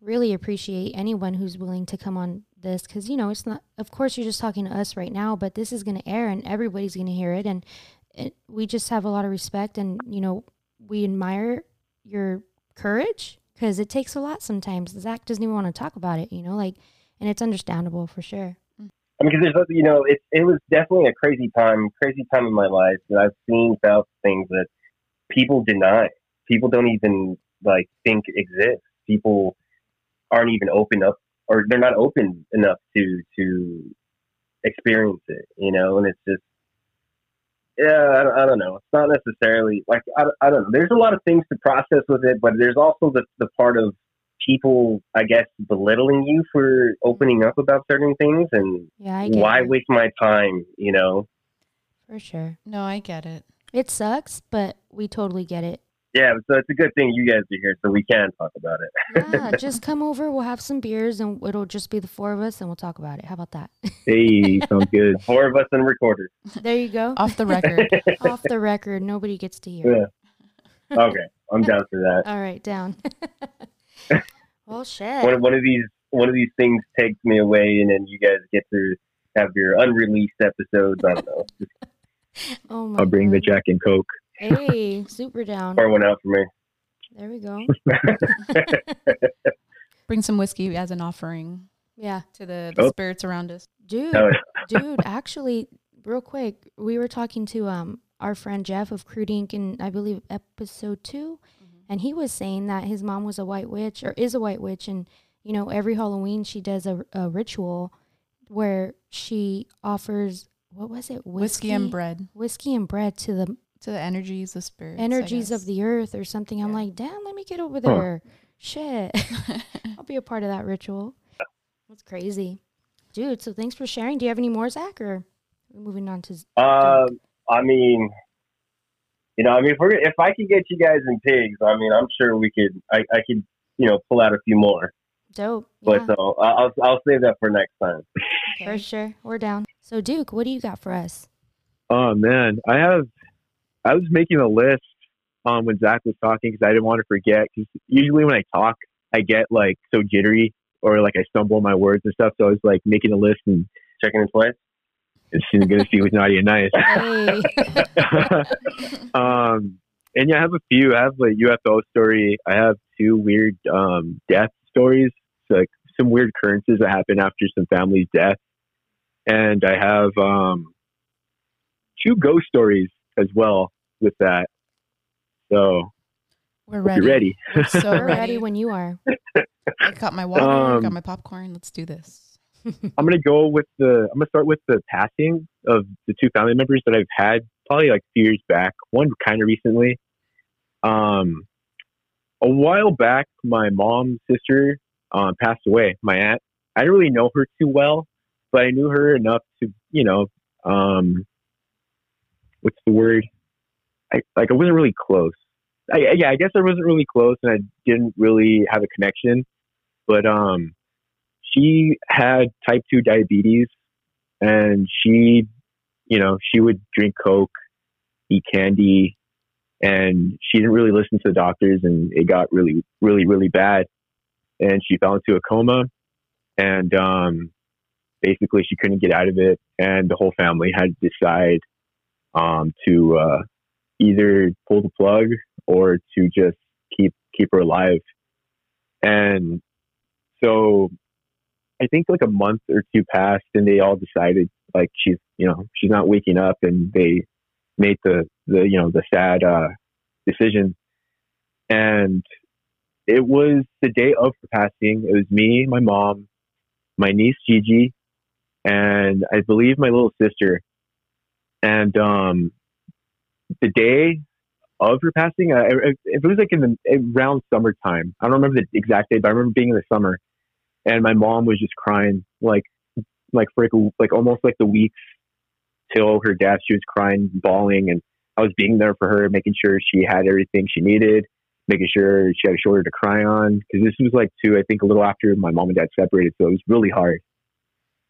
really appreciate anyone who's willing to come on this because you know it's not. Of course, you're just talking to us right now, but this is going to air and everybody's going to hear it, and it, we just have a lot of respect and you know we admire your courage because it takes a lot sometimes. Zach doesn't even want to talk about it, you know, like, and it's understandable for sure. I mean, because there's, you know, it it was definitely a crazy time, crazy time in my life that I've seen about things that people deny. People don't even like think exist. People aren't even open up, or they're not open enough to to experience it. You know, and it's just, yeah, I, don't- I don't know. It's not necessarily like I, don't- I don't know. There's a lot of things to process with it, but there's also the the part of people, I guess, belittling you for opening up about certain things and Yeah, why it, waste my time you know for sure. No, I get it. It sucks, but we totally get it. Yeah so it's a good thing you guys are here so we can talk about it Yeah, just come over. We'll have some beers, and it'll just be the four of us, and we'll talk about it. How about that? Hey, sounds good. four of us and recorders there you go. Off the record. Off the record, nobody gets to hear. Yeah. okay i'm down for that All right, down. well, shit. one, one of these one of these things takes me away and then you guys get to have your unreleased episodes i don't know oh my I'll bring the Jack and Coke. Hey, super down. pour one out for me There we go. Bring some whiskey as an offering Yeah, to the, the Oh. spirits around us. dude, Hell yeah. dude. Actually, real quick, we were talking to um our friend Jeff of Crude Ink in I believe episode 2 and he was saying that his mom was a white witch or is a white witch, and you know every Halloween she does a, a ritual where she offers what was it Whiskey and bread whiskey and bread to the to the energies, the spirits. Energies of the earth or something. I'm like, damn, let me get over there. Shit. I'll be a part of that ritual. That's crazy. Dude, so thanks for sharing. Do you have any more, Zach? Or we're moving on to Z- um i mean you know i mean if we're if i could get you guys in pigs i mean i'm sure we could i, I could you know pull out a few more dope. but Yeah, so I'll, I'll save that for next time for sure. We're down. So Duke, what do you got for us? Oh man, I have. I was making a list um, when Zach was talking because I didn't want to forget. Because usually when I talk, I get like so jittery or like I stumble my words and stuff. So I was like making a list and checking in twice and seeing gonna see who's naughty and nice. Um, and yeah, I have a few. I have a UFO story. I have two weird um, death stories, so, like some weird occurrences that happen after some family's death, and I have um, two ghost stories as well with that. So We're ready. you're ready. We're so ready. when you are. I got my water, Um, got my popcorn. Let's do this. I'm gonna go with the. I'm gonna start with the passing of the two family members that I've had probably like a few years back. One kind of recently. Um, a while back, my mom's sister um, passed away. My aunt. I didn't really know her too well, but I knew her enough to, you know, um, what's the word? I like I wasn't really close. I, yeah, I guess I wasn't really close, and I didn't really have a connection. But um, she had type 2 diabetes and she you know she would drink coke eat candy and she didn't really listen to the doctors and it got really really really bad and she fell into a coma and um, basically she couldn't get out of it, and the whole family had to decide um, to uh, either pull the plug or to just keep keep her alive. And so I think like a month or two passed and they all decided like she's you know, she's not waking up and they made the the you know, the sad uh decision. And it was the day of her passing. It was me, my mom, my niece Gigi, and I believe my little sister. And um the day of her passing, uh, it was like in the around summertime. I don't remember the exact date, but I remember being in the summer, and my mom was just crying like like for like, like almost like the weeks till her death. She was crying, bawling, and I was being there for her, making sure she had everything she needed, making sure she had a shoulder to cry on. Because this was like too, I think, a little after my mom and dad separated, so it was really hard.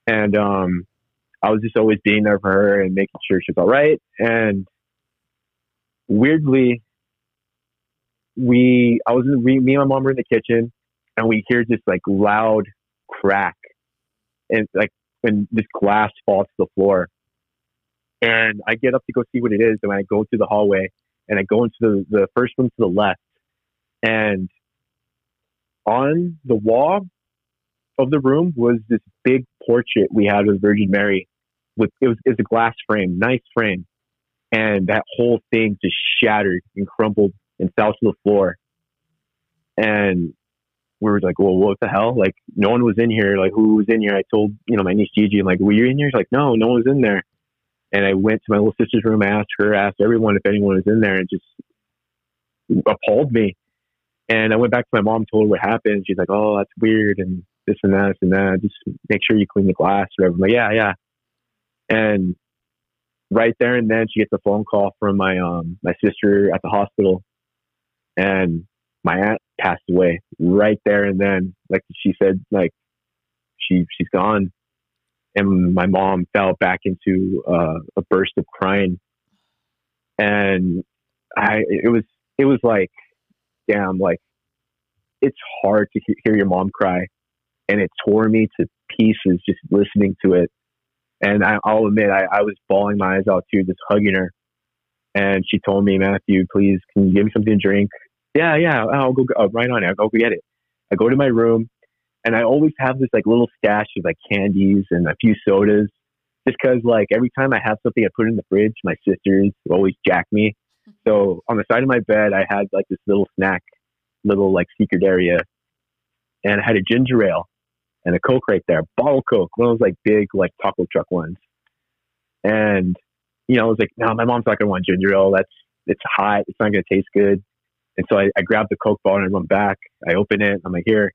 And um, I was just always being there for her and making sure she's all right. And weirdly, we I was in, we, me and my mom were in the kitchen, and we hear this like loud crack, and like when this glass falls to the floor. And I get up to go see what it is, and I go through the hallway, and I go into the the first one to the left, and on the wall of the room was this big portrait we had of Virgin Mary. With it was, it was a glass frame, nice frame, and that whole thing just shattered and crumbled and fell to the floor. And we were like, well, what the hell? Like, no one was in here. Like, who was in here? I told, you know, my niece Gigi, I'm like, were you in here? She's like, no, no one was in there. And I went to my little sister's room, I asked her, asked everyone if anyone was in there, and just appalled me. And I went back to my mom, told her what happened. She's like, oh, that's weird, and this and that and that. Just make sure you clean the glass whatever. I'm like, yeah, yeah. And right there and then she gets a phone call from my um my sister at the hospital. And my aunt passed away right there and then like she said like she she's gone. And my mom fell back into uh, a burst of crying. And i it was it was like damn like it's hard to hear your mom cry. And it tore me to pieces just listening to it and I, will admit, I, I was bawling my eyes out too, just hugging her. And she told me, Matthew, please, can you give me something to drink? Yeah, yeah, I'll go uh, right on it. I'll go get it. I go to my room, and I always have this like little stash of like candies and a few sodas, just because like every time I have something I put in the fridge, my sisters always jack me. So on the side of my bed, I had like this little snack, little like secret area, and I had a ginger ale and a Coke right there, bottle Coke, one of those like big like taco truck ones. And you know, I was like, no, my mom's not gonna want ginger ale. That's it's hot. It's not gonna taste good. And so I, I grabbed the Coke bottle and I went back. I open it. I'm like, here.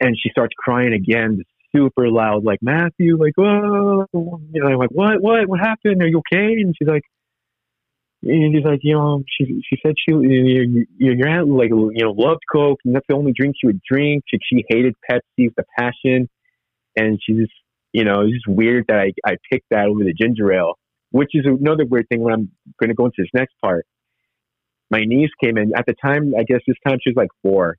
And she starts crying again, super loud, like Matthew, like, oh, you know, I'm like, what, what, what happened? Are you okay? And she's like, and he's like, you know, she she said she your, your aunt like you know loved Coke, and that's the only drink she would drink. She, she hated Pepsi with a passion, and she just you know it's just weird that I I picked that over the ginger ale, which is another weird thing when I'm going to go into this next part. My niece came in at the time. I guess this time she was like four,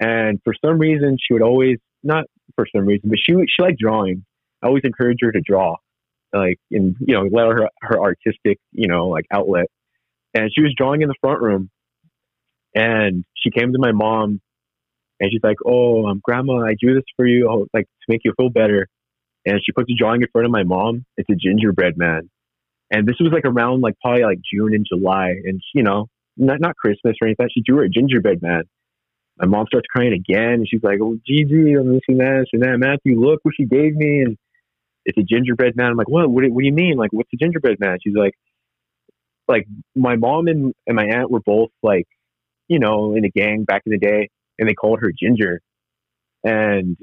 and for some reason she would always not for some reason, but she she liked drawing. I always encouraged her to draw like in you know let her her artistic you know like outlet. And she was drawing in the front room. And she came to my mom and she's like oh um, grandma i drew this for you oh, like to make you feel better. And she puts a drawing in front of my mom. It's a gingerbread man. And this was like around like probably like june and july. And you know not not christmas or anything. She drew her a gingerbread man. My mom starts crying again. And she's like oh gigi i'm missing this and that. Matthew look what she gave me. And it's a gingerbread man. I'm like, what? What, what do you mean? Like, what's a gingerbread man? She's like, like my mom and, and my aunt were both like, you know, in a gang back in the day, and they called her Ginger, and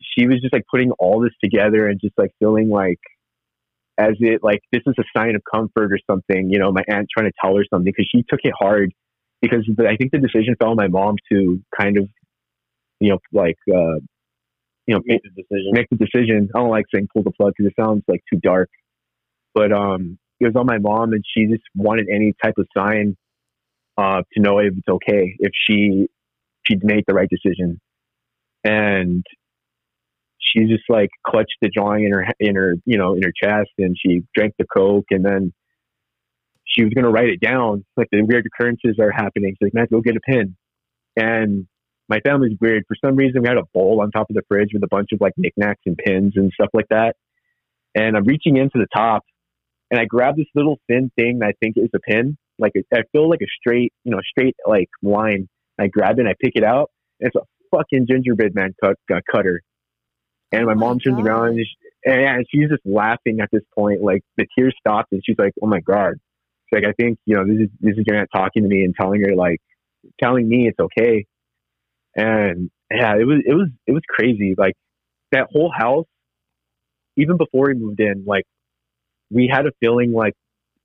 she was just like putting all this together and just like feeling like as it like this is a sign of comfort or something. You know, my aunt trying to tell her something because she took it hard because I think the decision fell on my mom to kind of, you know, like uh, you know, make the decision. Make the decision. I don't like saying pull the plug because it sounds like too dark. But um, it was on my mom, and she just wanted any type of sign uh, to know if it's okay if she she'd made the right decision. and she just like clutched the drawing in her in her you know in her chest, and she drank the coke, and then she was gonna write it down. Like the weird occurrences are happening. She's like, "Man, go get a pen." And my family's weird. For some reason, we had a bowl on top of the fridge with a bunch of like knickknacks and pins and stuff like that. And I'm reaching into the top, and I grab this little thin thing that I think is a pin. Like I feel like a straight, you know, straight like line. I grab it, and I pick it out. And it's a fucking gingerbread man cut, uh, cutter. And my Oh my mom turns God. around and, she, and, and she's just laughing at this point. Like the tears stopped, and she's like, "Oh my god!" She's like, "I think you know this is this is your aunt talking to me and telling her like, telling me it's okay." And yeah, it was it was it was crazy. Like that whole house, even before we moved in, like we had a feeling like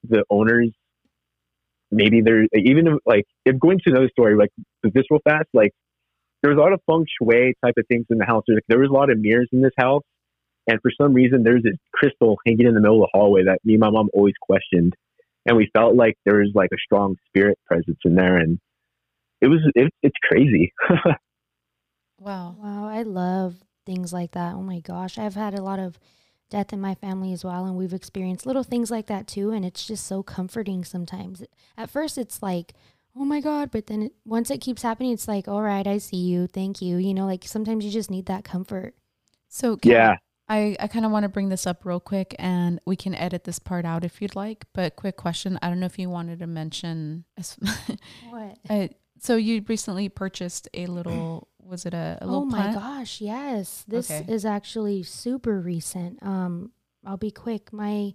the owners maybe they're even like if going to another story like this real fast like there was a lot of feng shui type of things in the house. There's, there was a lot of mirrors in this house, and for some reason, there's this crystal hanging in the middle of the hallway that me and my mom always questioned, and we felt like there was like a strong spirit presence in there, and it was it, it's crazy. Wow. Wow, I love things like that. Oh my gosh, I've had a lot of death in my family as well, and we've experienced little things like that too. And it's just so comforting sometimes. At first, it's like, oh my god, but then it, once it keeps happening, it's like, all right, I see you, thank you. You know, like sometimes you just need that comfort. So can yeah, I, I kind of want to bring this up real quick and we can edit this part out if you'd like. But quick question. I don't know if you wanted to mention. What? uh, so you recently purchased a little, was it a, a little Oh my plant? gosh, yes. This Okay. is actually super recent. Um I'll be quick. My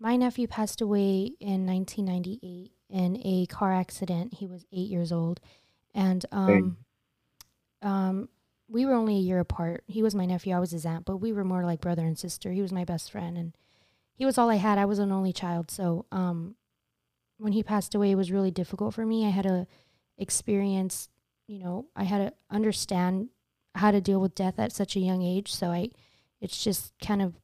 my nephew passed away in 1998 in a car accident. He was 8 years old. And um um we were only a year apart. He was my nephew, I was his aunt, but we were more like brother and sister. He was my best friend and he was all I had. I was an only child. So um when he passed away it was really difficult for me. I had to experience you know, I had to understand how to deal with death at such a young age. So I, it's just kind of,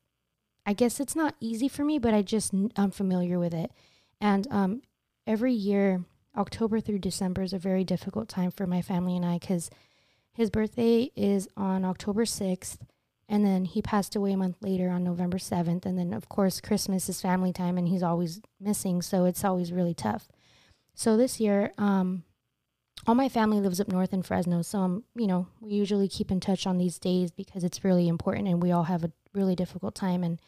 I guess it's not easy for me, but I just, I'm familiar with it. And um, every year, October through December is a very difficult time for my family and I because his birthday is on October 6th. And then he passed away a month later on November 7th. And then, of course, Christmas is family time and he's always missing. So it's always really tough. So this year, um, all my family lives up north in Fresno, so um, you know, we usually keep in touch on these days because it's really important and we all have a really difficult time. And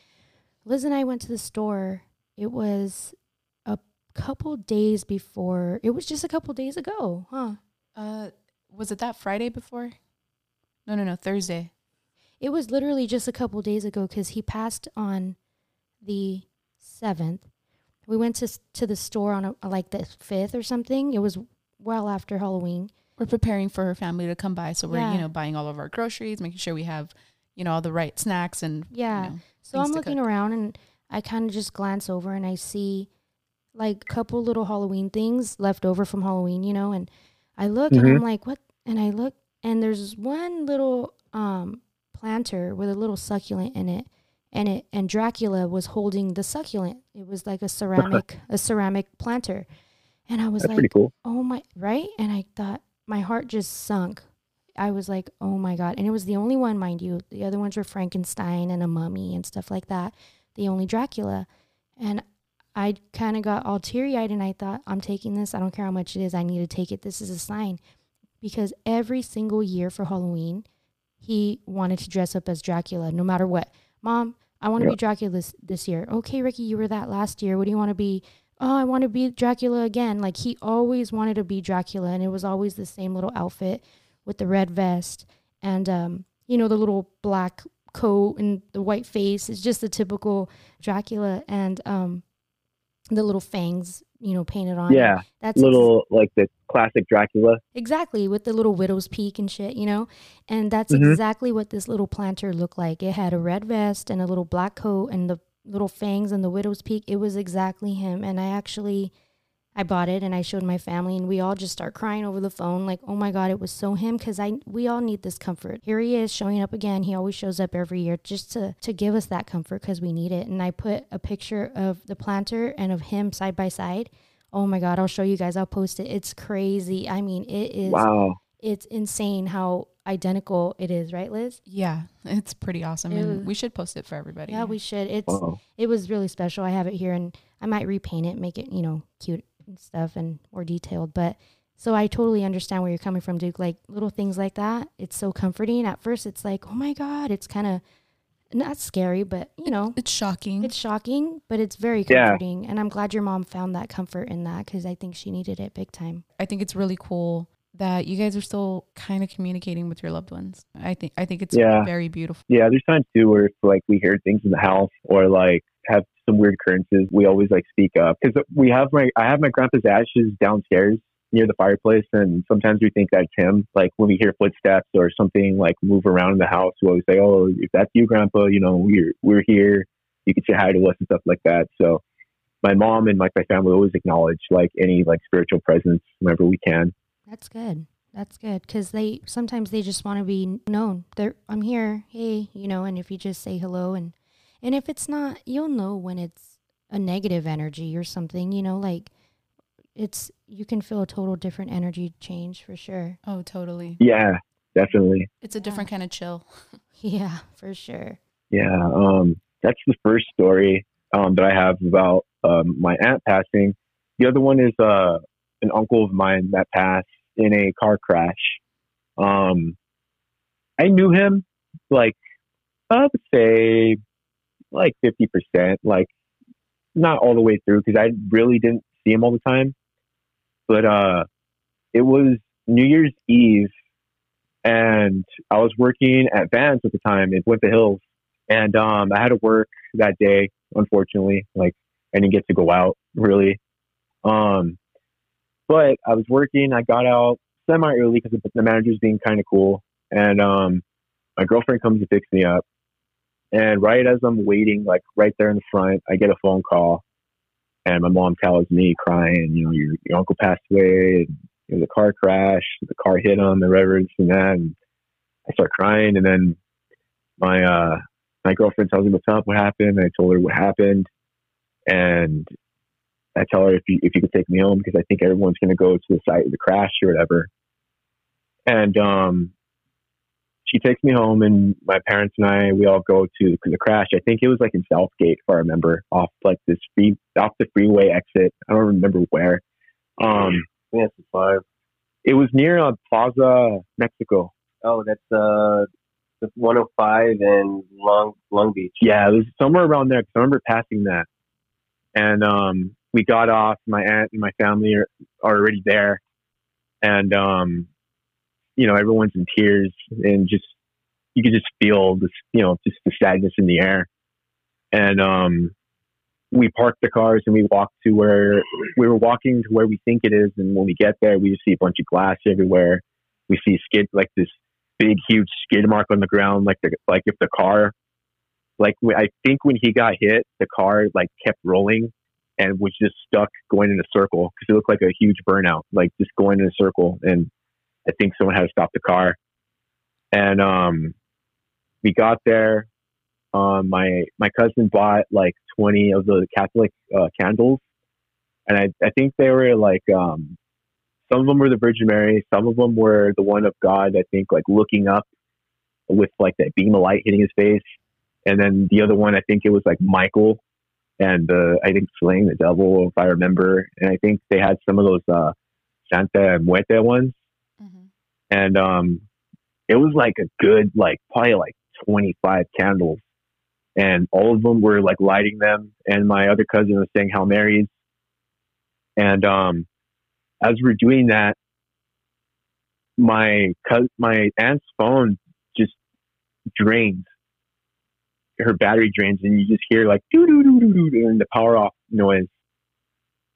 Liz and I went to the store. It was a couple days before. It was just a couple days ago, huh? Uh, was it that Friday before? No, no, no, Thursday. It was literally just a couple days ago because he passed on the seventh. We went to to the store on a, like the fifth or something. It was well after Halloween. We're preparing for her family to come by, so we're Yeah. you know buying all of our groceries, making sure we have you know all the right snacks and Yeah. You know, So I'm looking cook. around and I kind of just glance over and I see like a couple little Halloween things left over from Halloween, you know, and I look and I'm like, what? And I look and there's one little um planter with a little succulent in it. And it and Dracula was holding the succulent. It was like a ceramic a ceramic planter. And I was that's like, pretty cool. oh my right? And i thought my heart just sunk. I was like oh my god. And it was the only one mind you. The other ones were frankenstein and a mummy and stuff like that. The only dracula. And i kind of got all teary-eyed and i thought i'm taking this. I don't care how much it is. I need to take it. This is a sign. Because every single year for halloween he wanted to dress up as dracula no matter what. Mom i want to Yeah. be dracula this, this year. Okay ricky you were that last year. What do you want to be oh, I want to be Dracula again. Like he always wanted to be Dracula, and it was always the same little outfit with the red vest and um, you know, the little black coat and the white face. It's just the typical Dracula, and um, the little fangs, you know, painted on. Yeah, that's ex- little like the classic Dracula. Exactly, with the little widow's peak and shit, you know? And that's Mhm. exactly what this little planter looked like. It had a red vest and a little black coat and the little fangs and the widow's peak. It was exactly him. And I actually I bought it and I showed my family and we all just start crying over the phone like, "Oh my god, it was so him cuz I we all need this comfort." Here he is showing up again. He always shows up every year just to to give us that comfort cuz we need it. And I put a picture of the planter and of him side by side. Oh my god, I'll show you guys. I'll post it. It's crazy. I mean, it is Wow. it's insane how identical it is, right, Liz? Yeah, it's pretty awesome, It and was- we should post it for everybody. Yeah, we should. It's Wow. it was really special. I have it here, and I might repaint it, make it you know cute and stuff, and more detailed. But so I totally understand where you're coming from, Duke. Like little things like that, it's so comforting. At first, it's like, oh my god, it's kind of not scary, but you know, It's shocking. it's shocking, but it's very Yeah. comforting. And I'm glad your mom found that comfort in that because I think she needed it big time. I think it's really cool that you guys are still kind of communicating with your loved ones. I think I think it's Yeah. very beautiful. Yeah, there's times too where if, like we hear things in the house or like have some weird occurrences, we always like speak up because we have my I have my grandpa's ashes downstairs near the fireplace, and sometimes we think that's him. Like when we hear footsteps or something like move around in the house, we always say, "Oh, if that's you, Grandpa, you know we're we're here. You can say hi to us and stuff like that." So my mom and like my family always acknowledge like any like spiritual presence whenever we can. That's good. That's good because they sometimes they just want to be known. They're I'm here, hey, you know. And if you just say hello and and if it's not, you'll know when it's a negative energy or something. You know, like it's you can feel a total different energy change for sure. Oh, totally. Yeah, definitely. It's a different kind of chill. Yeah, for sure. Yeah, um, that's the first story um, that I have about um, my aunt passing. The other one is uh, an uncle of mine that passed in a car crash. Um, I knew him like I would say like fifty percent, like not all the way through because I really didn't see him all the time. But uh, it was New Year's Eve, and I was working at Vans at the time in Winter Hills, and um, I had to work that day. Unfortunately, like I didn't get to go out really. Um, but I was working. I got out semi early because the manager's being kind of cool, and um, my girlfriend comes to fix me up. And right as I'm waiting, like right there in the front, I get a phone call, and my mom tells me crying, you know, your your uncle passed away. And, it was a car crash. The car hit him, the this and that. And I start crying, and then my uh my girlfriend tells me what's up, what happened. I told her what happened, and I tell her if you if you could take me home because I think everyone's going to go to the site of the crash or whatever. And um, she takes me home, and my parents and I we all go to the crash. I think it was like in South Gate, if I remember, off like this free off the freeway exit. I don't remember where. Um, I think that's five. it was near uh, Plaza Mexico. Oh, that's uh, the 105 and Long Long Beach. Yeah, it was somewhere around there. 'cause I remember passing that, and um, we got off. My aunt and my family are, are already there, and um, you know everyone's in tears, and just you could just feel this, you know, just the sadness in the air. And um, we parked the cars and we walked to where we were walking to where we think it is, and when we get there, we just see a bunch of glass everywhere. We see skid like this big, huge skid mark on the ground, like the like if the car like I think when he got hit, the car like kept rolling and was just stuck going in a circle because it looked like a huge burnout, like just going in a circle. And I think someone had to stop the car. And um, we got there. Um, my my cousin bought like twenty of the Catholic uh, candles, and I I think they were like um, some of them were the Virgin Mary, some of them were the one of God. I think like looking up with like that beam of light hitting his face and then the other one I think it was like Michael and uh, I think slaying the devil if I remember and I think they had some of those uh Santa Muerte ones. Mm-hmm. and um it was like a good like probably like 25 candles. And all of them were like lighting them. And my other cousin was saying Hail Marys and um as we're doing that my cous- my aunt's phone just drains her battery drains and you just hear like doo doo doo doo doo and the power off noise.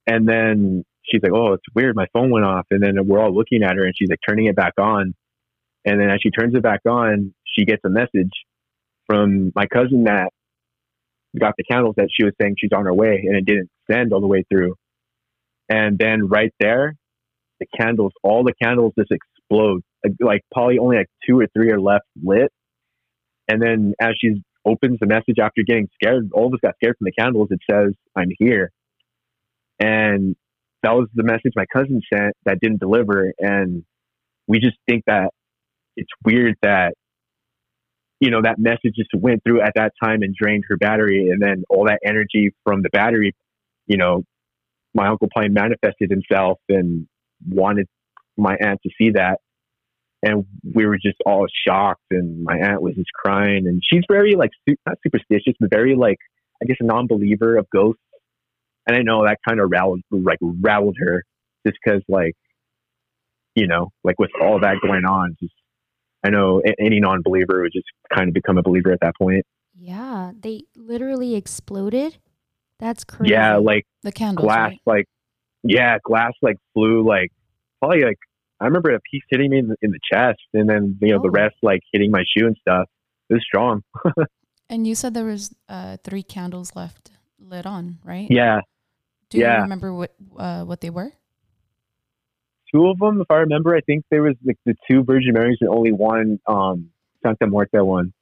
And then she's like, "Oh, it's weird. My phone went off." And then we're all looking at her and she's like turning it back on. And then as she turns it back on, she gets a message from my cousin that got the candles that she was saying she's on her way and it didn't send all the way through. And then right there, the candles, all the candles just explode. Like, like probably only like two or three are left lit. And then as she opens the message after getting scared, all of us got scared from the candles. It says, I'm here. And that was the message my cousin sent that didn't deliver. And we just think that it's weird that you know that message just went through at that time and drained her battery, and then all that energy from the battery, you know, my uncle Pine manifested himself and wanted my aunt to see that, and we were just all shocked, and my aunt was just crying, and she's very like su- not superstitious, but very like I guess a non-believer of ghosts, and I know that kind of rattled like rattled her just because like you know like with all that going on, just I know any non-believer would just kind of become a believer at that point. Yeah, they literally exploded. That's crazy. Yeah, like The candles. glass, right? like yeah, glass like flew like probably like I remember a piece hitting me in the, in the chest, and then you know the Oh. rest like hitting my shoe and stuff. It was strong. And you said there was uh, three candles left lit on, right? Yeah, Do you yeah. remember what uh, what they were? two of them, if I remember, I think there was like the two Virgin Marys and only one um Santa Muerta one.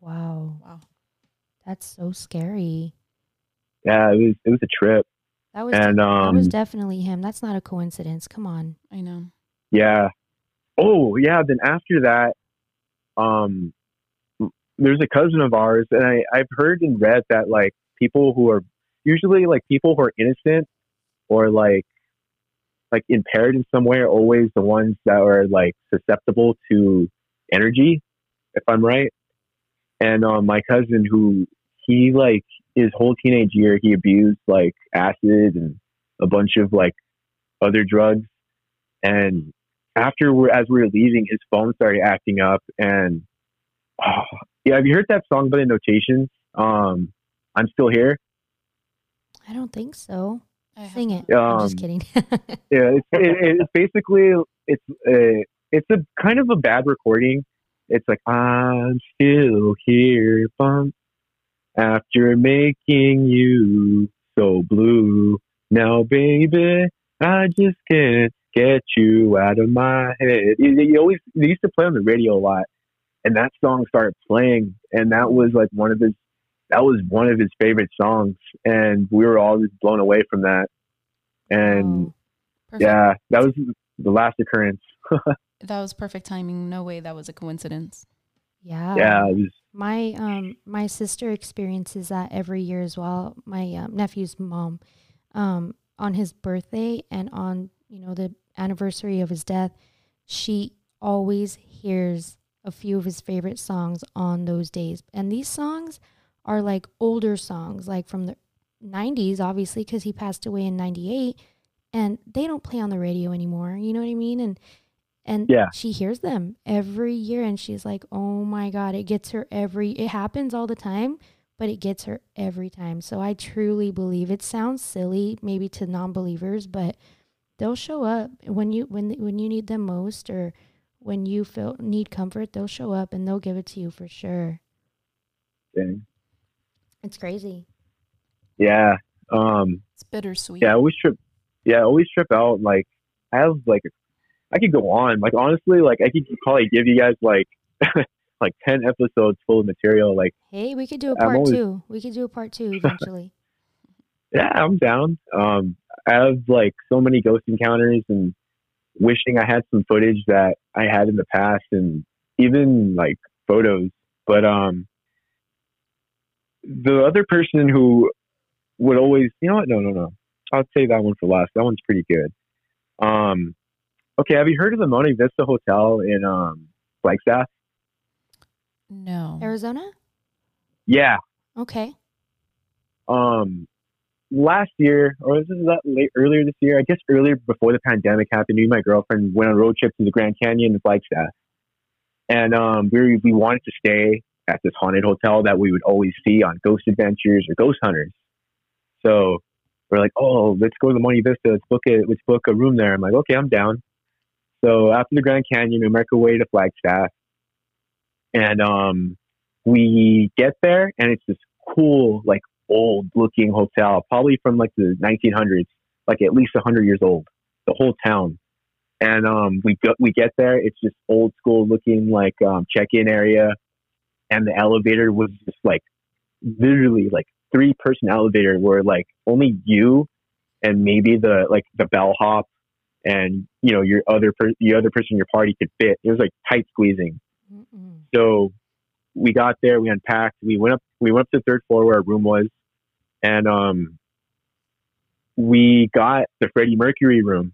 Wow, Wow. that's so scary. Yeah, it was it was a trip, That was and that was um definitely him. That's not a coincidence. Come on. I know. yeah. Oh yeah, then after that, um, there's a cousin of ours, and I I've heard and read that like people who are usually like people who are innocent or like like impaired in some way are always the ones that are like susceptible to energy, if I'm right. And um, my cousin, who he like his whole teenage year, he abused like acid and a bunch of like other drugs. And after we're as we were leaving, his phone started acting up. And oh, yeah, have you heard that song by the Notations? Um, I'm still here. I don't think so. I have Sing it. not. I'm just Um, kidding. yeah, it's, it, it's basically it's a it's a kind of a bad recording. It's like I'm still here, bump, after making you so blue. Now, baby, I just can't get you out of my head. You, you always they used to play on the radio a lot, and that song started playing, and that was like one of his that was one of his favorite songs, and we were all just blown away from that. And. Perfect. yeah, that was the last occurrence. That was perfect timing. No way that was a coincidence. Yeah. yeah, was. My um my sister experiences that every year as well. My um, nephew's mom, um, on his birthday and on you know the anniversary of his death, she always hears a few of his favorite songs on those days. And these songs are like older songs, like from the 90s, obviously, because he passed away in 98, and they don't play on the radio anymore. You know what I mean? And and Yeah. she hears them every year and she's like oh my god it gets her every it happens all the time but it gets her every time so i truly believe it sounds silly maybe to non-believers but they'll show up when you when when you need them most or when you feel need comfort they'll show up and they'll give it to you for sure Dang. it's crazy Yeah. Um. It's bittersweet. Yeah. I always trip. Yeah. I always trip out. Like I have like I could go on. Like honestly, like I could probably give you guys like like ten episodes full of material. Like hey we could do a part always- two we could do a part two eventually yeah, I'm down. Um. I have like so many ghost encounters and wishing I had some footage that I had in the past and even like photos. But um, the other person who would always, you know what? No, no, no. I'll say that one for last. That one's pretty good. Um, okay. Have you heard of the Monte Vista Hotel in um Flagstaff? No. arizona Yeah. okay Um, last year, or this is that late earlier this year. I guess earlier before the pandemic happened. Me and my girlfriend went on a road trip to the Grand Canyon in Flagstaff, and um, we we wanted to stay at this haunted hotel that we would always see on Ghost Adventures or Ghost Hunters. So we're like, oh, let's go to the Monte Vista. Let's book it. Let's book a room there. I'm like, okay, I'm down. So after the Grand Canyon, we make our way to Flagstaff, and um, we get there, and it's this cool, like old looking hotel, probably from like the 1900s, like at least 100 years old. The whole town, and um, we go, we get there. It's just old school looking, like um, check in area, and the elevator was just like literally like three person elevator where like only you and maybe the like the bellhop and you know your other per- the other person in your party could fit. It was like tight squeezing. Mm-mm. So we got there, we unpacked, we went up, we went up to the third floor where our room was, and um, we got the Freddie Mercury room.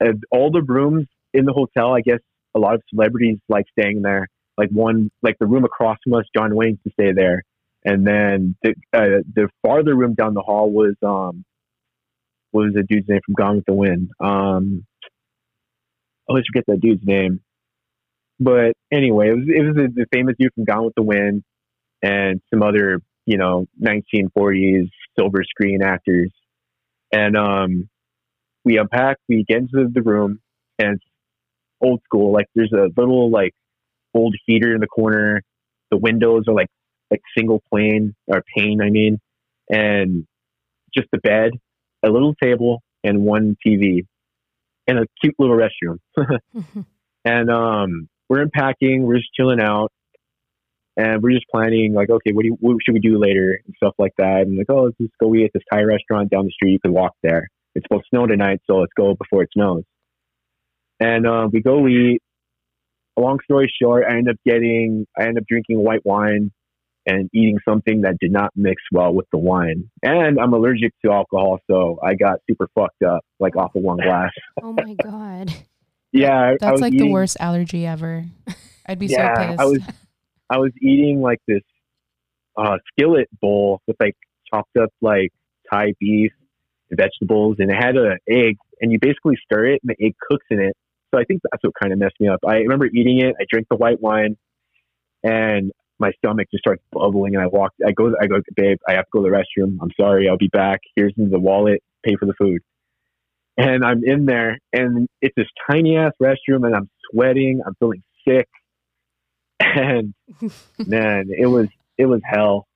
And all the rooms in the hotel, I guess a lot of celebrities like staying there. Like one, like the room across from us, John Wayne to stay there, and then the uh, the farther room down the hall was um, was the dude's name from Gone with the Wind? Um, I always forget that dude's name. But anyway, it was it was the, the famous dude from Gone with the Wind and some other you know 1940s silver screen actors. And um, we unpack, we get into the room, and it's old school. Like there's a little like old heater in the corner. The windows are like like single plane or pane, I mean, and just the bed, a little table, and one TV, and a cute little restroom. and um, we're unpacking, we're just chilling out, and we're just planning like, okay, what do you, what should we do later and stuff like that. And like, oh, let's just go eat at this Thai restaurant down the street. You can walk there. It's supposed to snow tonight, so let's go before it snows. And uh, we go eat. Long story short, I end up getting, I end up drinking white wine and eating something that did not mix well with the wine. And I'm allergic to alcohol, so I got super fucked up, like off of one glass. oh my god. Yeah, I- I That's was like eating- the worst allergy ever. I'd be Yeah, so pissed. I was I was eating like this uh, skillet bowl with like chopped up like Thai beef and vegetables, and it had an egg, and you basically stir it, and the egg cooks in it. So I think that's what kind of messed me up. I remember eating it. I drank the white wine, and my stomach just starts bubbling. And I walk, I go. I go, babe. I have to go to the restroom. I'm sorry. I'll be back. Here's the wallet. Pay for the food. And I'm in there, and it's this tiny ass restroom, and I'm sweating. I'm feeling sick, and man, it was it was hell.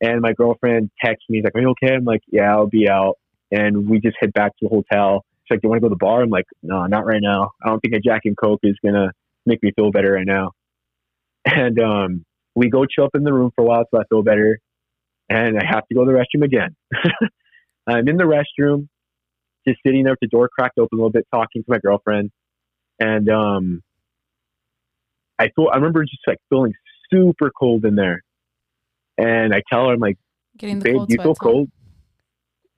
And my girlfriend texts me, he's like, Are you okay? I'm like, Yeah, I'll be out. And we just head back to the hotel. She's like, Do you want to go to the bar? I'm like, No, not right now. I don't think a Jack and Coke is gonna make me feel better right now. And um we go chill up in the room for a while so I feel better. And I have to go to the restroom again. I'm in the restroom, just sitting there with the door cracked open a little bit, talking to my girlfriend. And um I feel I remember just like feeling super cold in there. And I tell her, I'm like, Getting the babe, cold you feel on. cold?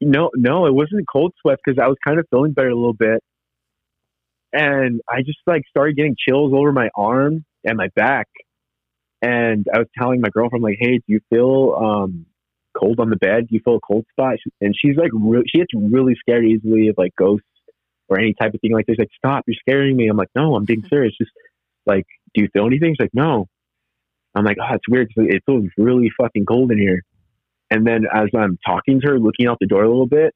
No, no, it wasn't cold sweat because I was kind of feeling better a little bit. And I just like started getting chills over my arm and my back. And I was telling my girlfriend, like, hey, do you feel um, cold on the bed? Do you feel a cold spot? And she's like, re- she gets really scared easily of like ghosts or any type of thing like this. Like, stop, you're scaring me. I'm like, no, I'm being serious. Just like, do you feel anything? She's like, no. I'm like, oh, it's weird 'cause it feels really fucking cold in here. And then as I'm talking to her, looking out the door a little bit,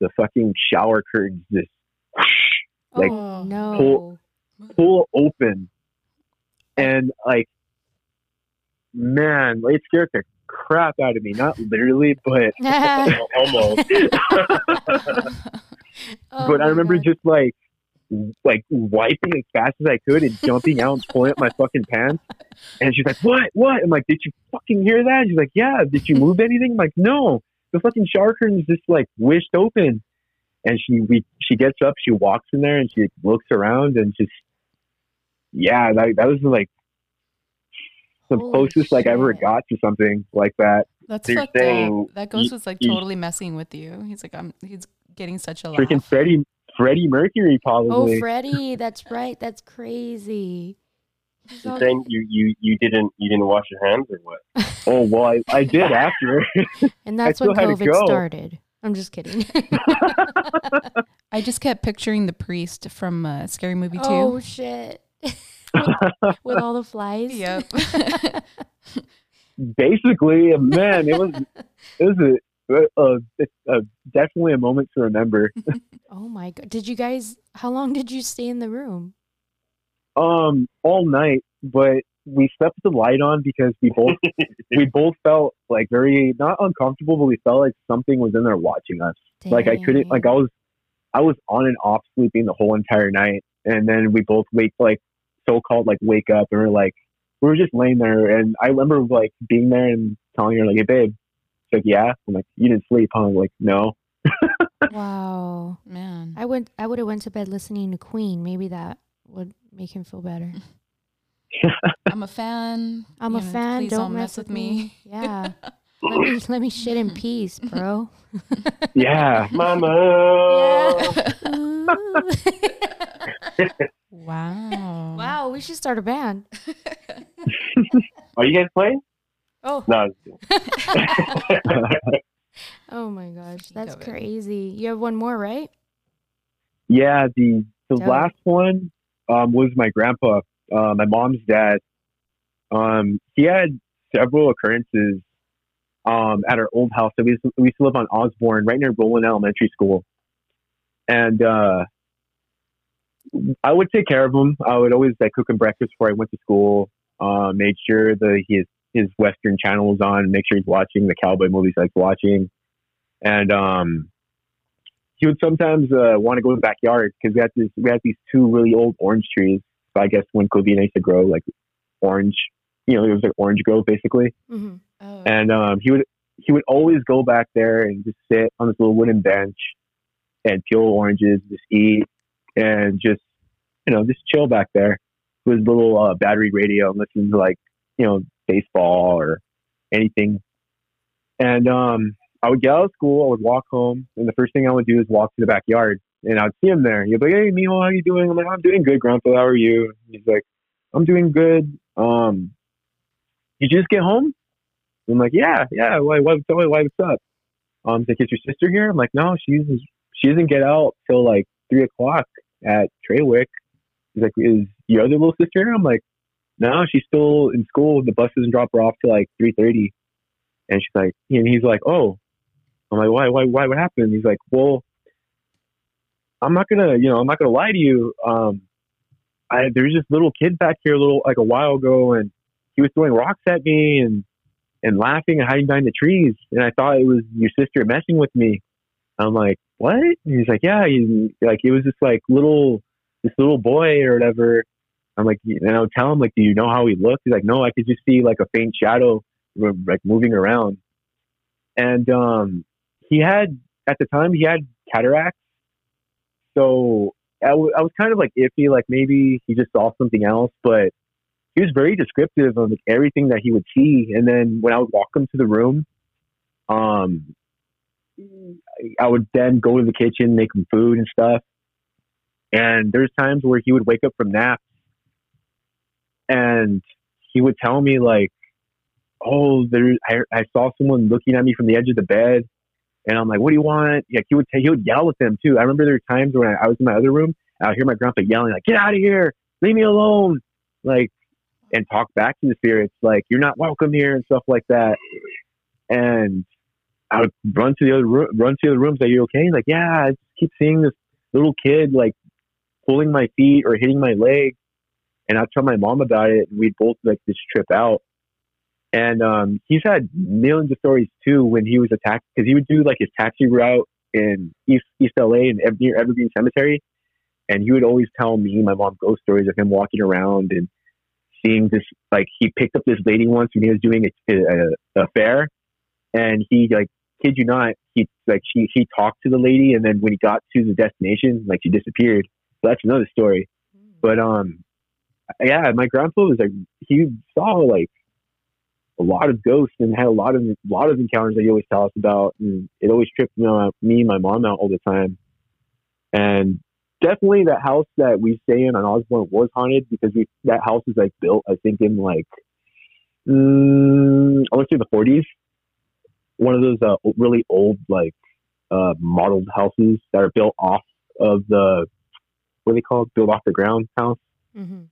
the fucking shower curtains just Like, oh no. pull- pull open. And like, man, it scared the crap out of me. Not literally, but almost. Oh but I remember God. just like, like wiping as fast as I could and jumping out and pulling up my fucking pants. And she's like, "What? What?" I'm like, "Did you fucking hear that?" She's like, "Yeah." Did you move anything? I'm like, "No." The fucking shower curtains just like wished open. And she we she gets up, she walks in there, and she looks around and just, yeah, that that was like the Holy closest like I ever got to something like that. That's You're fucked up. That ghost you- was like you- totally messing with you. He's like, I'm. He's getting such a Freaking laugh. Freddie Freddie Mercury probably. Oh, probably. Freddie, that's right. That's crazy. He's You're saying you, you, you didn't you didn't wash your hands or what? oh well, I, I did after. and that's when still had to COVID started. I'm just kidding. I just kept picturing the priest from uh, Scary Movie Two. oh shit. With, with all the flies. Yep. basically, man, it was it was a, a, a, a definitely a moment to remember. oh my god. Did you guys how long did you stay in the room? Um, all night, but we slept the light on because we both we both felt like very not uncomfortable, but we felt like something was in there watching us. Like I couldn't like I was I was on and off sleeping the whole entire night, and then we both wake like so called like wake up and we're like we were just laying there, and I remember like being there and telling her like, "Hey, babe," she's like, "Yeah," I'm like, "You didn't sleep, huh?" I'm like, "No." Wow. Man. I would I would have went to bed listening to Queen. Maybe that would make him feel better. I'm a fan. I'm You a know, fan. Please don't, mess with me. Yeah. let me let me shit in peace, bro. yeah. Mama. Ooh. Wow. wow, we should start a band. Are you guys playing? Oh, No. I was kidding. oh my gosh, that's of crazy. You have one more, right? Yeah, the the Dope. last one um, was my grandpa, uh, my mom's dad. Um, he had several occurrences um, at our old house. So we used, to, we used to live on Osborne, right near Rowland Elementary School, and uh, I would take care of him. I would always like cook him breakfast before I went to school. Uh, made sure that his his Western channel was on. Make sure he's watching the cowboy movies I like watching, and um, he would sometimes uh, want to go in the backyard because we had this we had these two really old orange trees. So I guess when Covina used to grow like orange, you know, it was like orange grove basically. Mm-hmm. Oh. And um, he would he would always go back there and just sit on this little wooden bench and peel oranges, just eat, and just you know just chill back there with his little uh, battery radio and listen to like you know baseball or anything. And um, I would get out of school, I would walk home, and the first thing I would do is walk to the backyard, and I'd see him there. He'd be like, "Hey, Mimo, how you doing?" I'm like, "I'm doing good, Grandpa. How are you?" He's like, "I'm doing good." Um, you just get home? I'm like, "Yeah, yeah. Why? Why? Tell me why? What's up?" Um, he's like, "Is your sister here?" I'm like, "No, she's she doesn't get out till like three o'clock at Traweek." He's like, "Is your other little sister here?" I'm like, "No, she's still in school. The bus doesn't drop her off till like three thirty." And she's like, and he's like, "Oh." I'm like, "Why? Why? Why? What happened?" He's like, "Well, I'm not gonna, you know, I'm not gonna lie to you. Um, I there's this little kid back here, a little like a while ago, and he was throwing rocks at me and and laughing and hiding behind the trees, and I thought it was your sister messing with me. I'm like, what? And he's like, yeah, he, like it was this like little this little boy or whatever. I'm like, and I would tell him like, do you know how he looked? He's like, no, I could just see like a faint shadow like moving around. And um, he had at the time he had cataracts, so I, w- I was kind of like iffy, like maybe he just saw something else, but he was very descriptive of like, everything that he would see. And then when I would walk him to the room, um, I would then go to the kitchen, make him food and stuff. And there's times where he would wake up from naps and he would tell me like, "Oh, there, I, I saw someone looking at me from the edge of the bed," and I'm like, "What do you want?" Like he would t- he would yell at them too. I remember there were times when I, I was in my other room, I would hear my grandpa yelling like, "Get out of here! Leave me alone!" Like, and talk back to the spirits like, "You're not welcome here" and stuff like that. And I would run to the other room, run to the other rooms. Are you okay? He's like, "Yeah, I just keep seeing this little kid like pulling my feet or hitting my leg." And I'd tell my mom about it, and we'd both like this trip out. And um, he's had millions of stories too when he was attacked because he would do like his taxi route in East East LA and near Evergreen Cemetery, and he would always tell me my mom ghost stories of him walking around and seeing this. Like he picked up this lady once when he was doing a, a, a fair, and he like kid you not, he like she he talked to the lady, and then when he got to the destination, like she disappeared. So that's another story. But um, yeah, my grandpa was like he saw like a lot of ghosts and had a lot of a lot of encounters that he always tell us about, and it always tripped me, out, me and my mom out all the time. And definitely, that house that we stay in on Osborne was haunted because we that house is like built, I think, in like mm, I want to say the forties. One of those uh, really old like uh, modeled houses that are built off of the what are they called? Built off the ground house. Mm-hmm.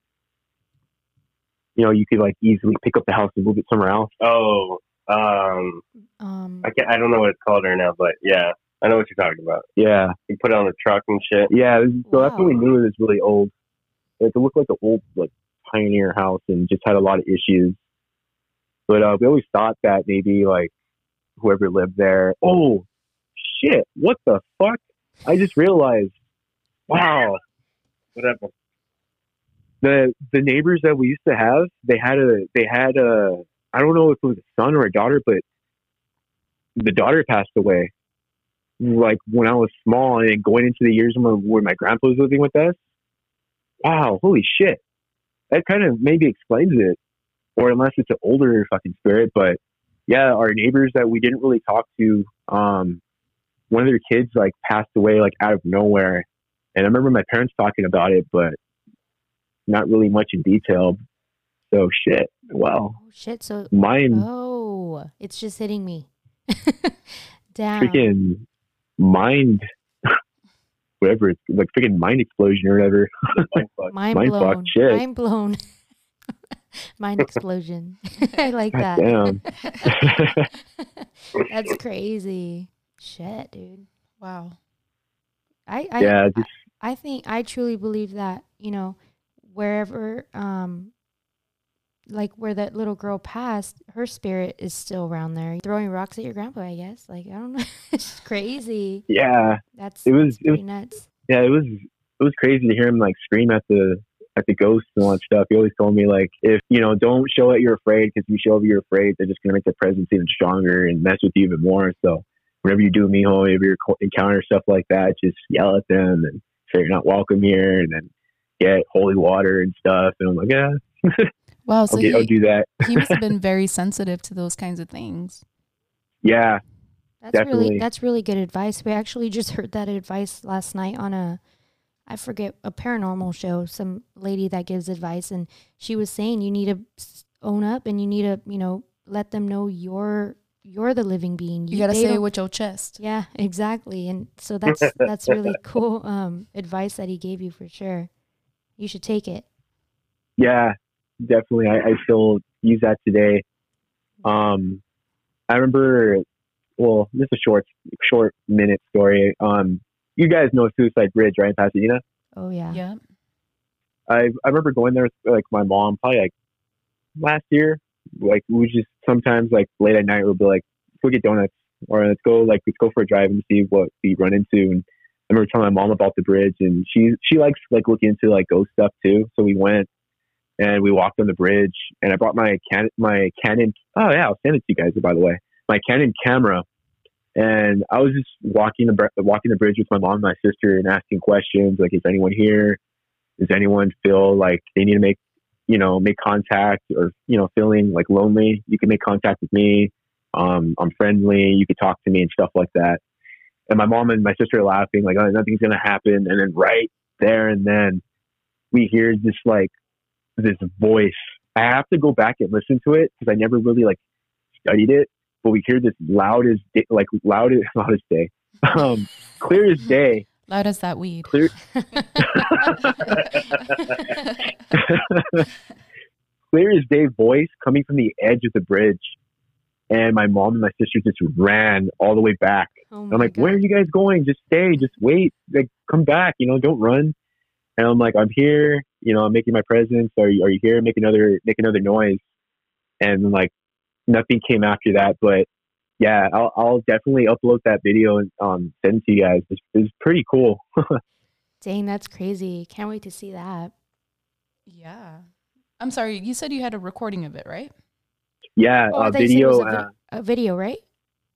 You know, you could like easily pick up the house and move it somewhere else. Oh, um, Um, I can't, I don't know what it's called right now, but yeah, I know what you're talking about. Yeah, You put it on the truck and shit. yeah. So that's what we knew it was really old. It looked like an old like pioneer house and just had a lot of issues. But uh, we always thought that maybe like whoever lived there. Oh shit! What the fuck? I just realized. Wow. Whatever. the the neighbors that we used to have, they had a they had a I don't know if it was a son or a daughter, but the daughter passed away. like when I was small and going into the years where, where my grandpa was living with us. Wow, holy shit. That kind of maybe explains it. Or unless it's an older fucking spirit, but yeah, our neighbors that we didn't really talk to, um, one of their kids like passed away like out of nowhere. And I remember my parents talking about it, but not really much in detail. So shit. Wow. Oh shit. So Mine oh, it's just hitting me. Damn. freaking mind whatever it's like freaking mind explosion or whatever. Mind Mind blown. fuck, shit. Mind blown. Mind explosion. I like that. damn. That's crazy. Shit, dude. Wow. I I yeah, just I think I truly believe that, you know, wherever um like where that little girl passed, her spirit is still around there. Throwing rocks at your grandpa, I guess. Like I don't know. it's crazy. yeah. That's It was- that's it was- nuts. Yeah, it was it was crazy to hear him like scream at the at the ghosts and all that stuff. He always told me like if you know don't show that you're afraid because if you show that you're afraid, they're just gonna make the presence even stronger and mess with you even more. So whenever you do a mijo, whenever you encounter stuff like that, just yell at them and say you're not welcome here, and then get holy water and stuff. And I'm like, yeah, Wow. So I'll, get, I'll do that. he must have been very sensitive to those kinds of things. Yeah, That's Definitely. really that's really good advice. We actually just heard that advice last night on a I forget a paranormal show. Some lady that gives advice, and she was saying you need to own up and you need to you know let them know you're you're the living being. You gotta say it don't- with your chest. yeah, exactly. And so that's that's really cool um, advice that he gave you for sure. You should take it. yeah, definitely. I, I still use that today. Um, I remember. Well, this is a short, short minute story. Um, you guys know Suicide Bridge, right, in Pasadena? Oh yeah. Yeah. I I remember going there with like my mom, probably like last year. Like we just sometimes like late at night we'll be like, let's go get donuts or let's go like let's go for a drive and see what we run into. And I remember telling my mom about the bridge, and she she likes like looking into like ghost stuff too. So we went and we walked on the bridge, and I brought my can my Canon. Oh yeah, I'll send it to you guys by the way. My Canon camera, and I was just walking the walking the bridge with my mom and my sister and asking questions like, is anyone here? Does anyone feel like they need to make, you know, make contact or, you know, feeling like lonely? You can make contact with me. Um, I'm friendly. You could talk to me and stuff like that. And my mom and my sister are laughing, like, oh, nothing's to happen. And then right there and then we hear this, like, this voice. I have to go back and listen to it because I never really, like, studied it. But we hear this loud as, day, like, loud as, loud as day, um, clear as day. Loud as that weed. Clear, clear as day voice coming from the edge of the bridge. And my mom and my sister just ran all the way back. Oh I'm like, God. where are you guys going? Just stay, just wait, like come back, you know, don't run. And I'm like, I'm here, you know, I'm making my presence. Are you, are you here? Make another, make another noise. And like, nothing came after that. But yeah, I'll, I'll definitely upload that video and um, send it to you guys. It's, it's pretty cool. Dang, that's crazy. Can't wait to see that. Yeah. I'm sorry. You said you had a recording of it, right? yeah, Oh, I uh, you said it video. was a, uh, a video, right?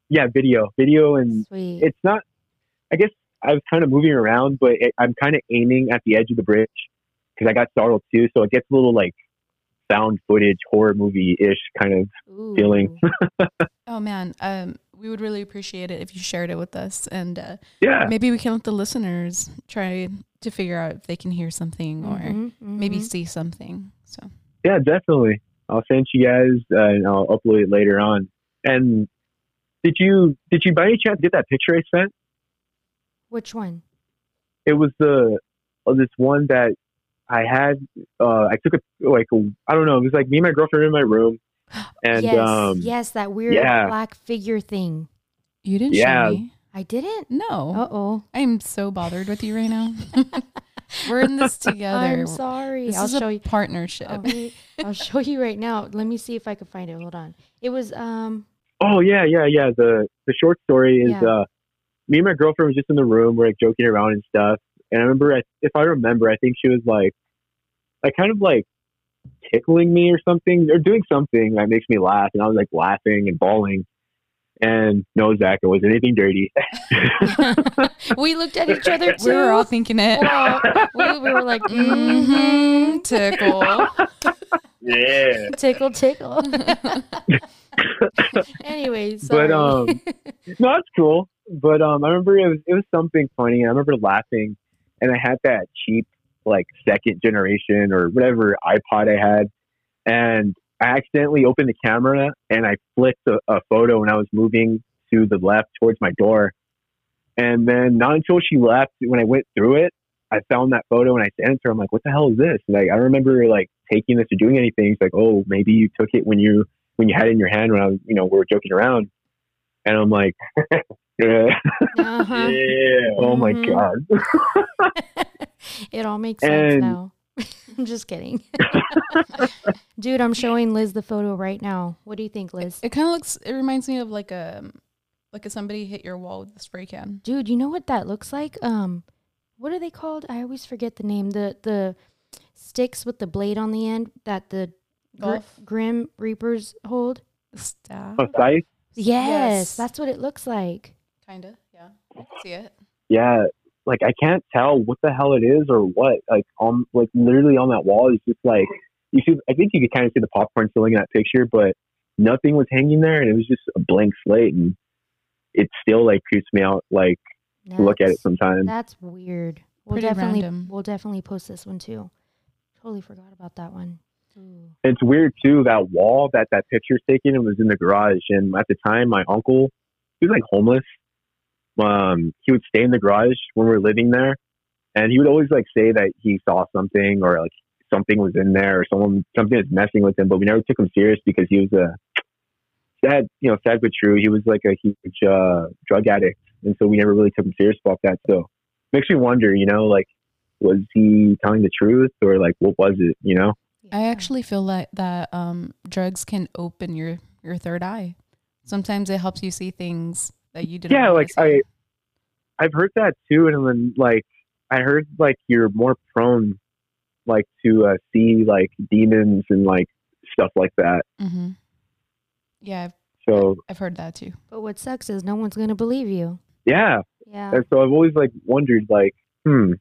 yeah, video, video, and Sweet. it's not. I guess I was kind of moving around, but it, I'm kind of aiming at the edge of the bridge because I got startled too. So it gets a little like found footage horror movie ish kind of. feeling. Oh man, um, we would really appreciate it if you shared it with us, and uh, Yeah, maybe we can let the listeners try to figure out if they can hear something or Mhm, maybe mhm. see something. So yeah, definitely. I'll send you guys uh, and I'll upload it later on. And did you did you by any chance get that picture I sent? Which one? It was the oh, this one that I had. Uh, I took a like I I don't know. It was like me and my girlfriend in my room, and yes, um, yes, that weird yeah. black figure thing. you didn't Yeah. show me. I didn't. No, Uh oh. I'm so bothered with you right now. We're in this together. I'm sorry. This I'll is show a you. partnership. I'll, wait, I'll show you right now. Let me see if I can find it. Hold on. It was um. Oh yeah, yeah, yeah. The the short story is Yeah. uh me and my girlfriend was just in the room, we're like joking around and stuff. And I remember I, if I remember, I think she was like like kind of like tickling me or something or doing something that makes me laugh and I was like laughing and bawling. And no, Zach, it wasn't anything dirty. we looked at each other too. We were all thinking it. Well, we, we were like, mm-hmm. hmm Tickle. Yeah. tickle, tickle. Anyways, sorry. But um, no, it's cool. But um, I remember it was it was something funny. I remember laughing, and I had that cheap like second generation or whatever iPod I had, and I accidentally opened the camera and I flicked a, a photo when I was moving to the left towards my door, and then not until she left when I went through it, I found that photo and I sent it to her. I'm like, what the hell is this? Like I remember like taking this or doing anything. She's like, oh, maybe you took it when you when you had it in your hand when I was you know we were joking around, and I'm like. Yeah. uh-huh. Yeah. Oh my Mhm. god. it all makes sense And- now. I'm just kidding. Dude, I'm showing Liz the photo right now. What do you think, Liz? It kind of looks. It reminds me of like a like if somebody hit your wall with a spray can. Dude, you know what that looks like? Um what are they called? I always forget the name. The the sticks with the blade on the end that the gr- grim reapers hold. staff. Oh, Scythe? Yes, Yes. that's what it looks like. Kinda. Yeah. See it. Yeah. Like I can't tell what the hell it is or what. Like on like literally on that wall is just like you see I think you could kind of see the popcorn filling in that picture, but nothing was hanging there and it was just a blank slate and it still like creeps me out like to look at it sometimes. That's weird. We'll Pretty definitely random. we'll definitely post this one too. Totally forgot about that one. Ooh. It's weird too, that wall that that picture's taken, it was in the garage and at the time my uncle he was like homeless. Um he would stay in the garage when we were living there and he would always like say that he saw something or like something was in there or someone something was messing with him, but we never took him serious because he was a sad you know, sad but true. He was like a huge uh drug addict and so we never really took him serious about that. So makes me wonder, you know, like was he telling the truth or like what was it, you know? I actually feel like that um, drugs can open your your third eye. Sometimes it helps you see things that you didn't. yeah like i i've heard that too and then like i heard like you're more prone like to uh, see like demons and like stuff like that Mm-hmm. Yeah, I've, so I've heard that too. But what sucks is no one's gonna believe you. yeah Yeah. and so i've always like wondered like hmm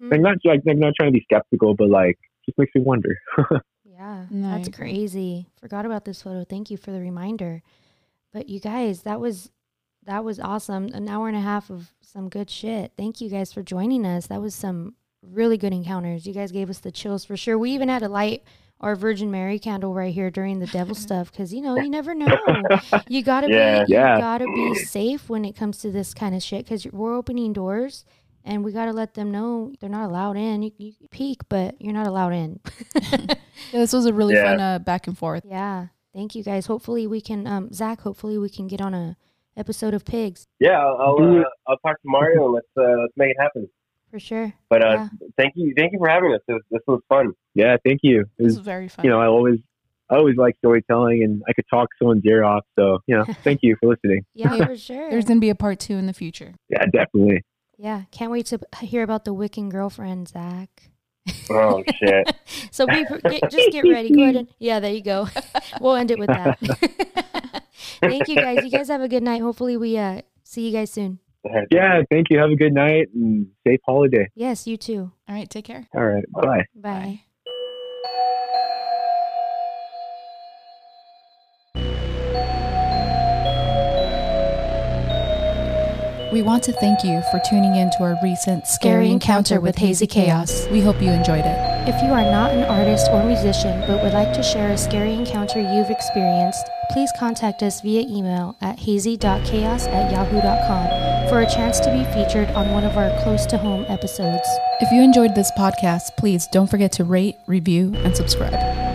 Hmm. like not like I'm not trying to be skeptical but like just makes me wonder Yeah, No, that's crazy. Forgot about this photo. Thank you for the reminder. But you guys, that was that was awesome. An hour and a half of some good shit. Thank you guys for joining us. That was some really good encounters. You guys gave us the chills for sure. We even had to light our Virgin Mary candle right here during the devil stuff because you know you never know. You gotta Yeah. be you gotta be safe when it comes to this kind of shit because we're opening doors. And we gotta let them know they're not allowed in. You, you peek, but you're not allowed in. Yeah, this was a really Yeah. fun uh, back and forth. Yeah. Thank you guys. Hopefully we can um Zach, hopefully we can get on a episode of Pigs Yeah, I'll I'll, uh. I'll talk to Mario and let's uh, let's make it happen. for sure. But uh, Yeah. thank you, thank you for having us. This, this was fun. yeah thank you it This was, was very fun. you know i always i always like storytelling and i could talk someone's ear off so you know thank you for listening Yeah, for sure. There's gonna be a part two in the future. yeah definitely yeah. Can't wait to hear about the Wiccan girlfriend, Zach. Oh shit! so we get, just get ready. Go ahead and yeah, there you go. we'll end it with that. Thank you guys. You guys have a good night. Hopefully we uh see you guys soon. yeah thank you have a good night and safe holiday Yes, you too. All right, take care. all right bye Bye. We want to thank you for tuning in to our recent Scary encounter with Hazy Chaos. We hope you enjoyed it. If you are not an artist or musician but would like to share a scary encounter you've experienced, please contact us via email at hazy.chaos at yahoo.com for a chance to be featured on one of our close to home episodes. If you enjoyed this podcast, please don't forget to rate, review, and subscribe.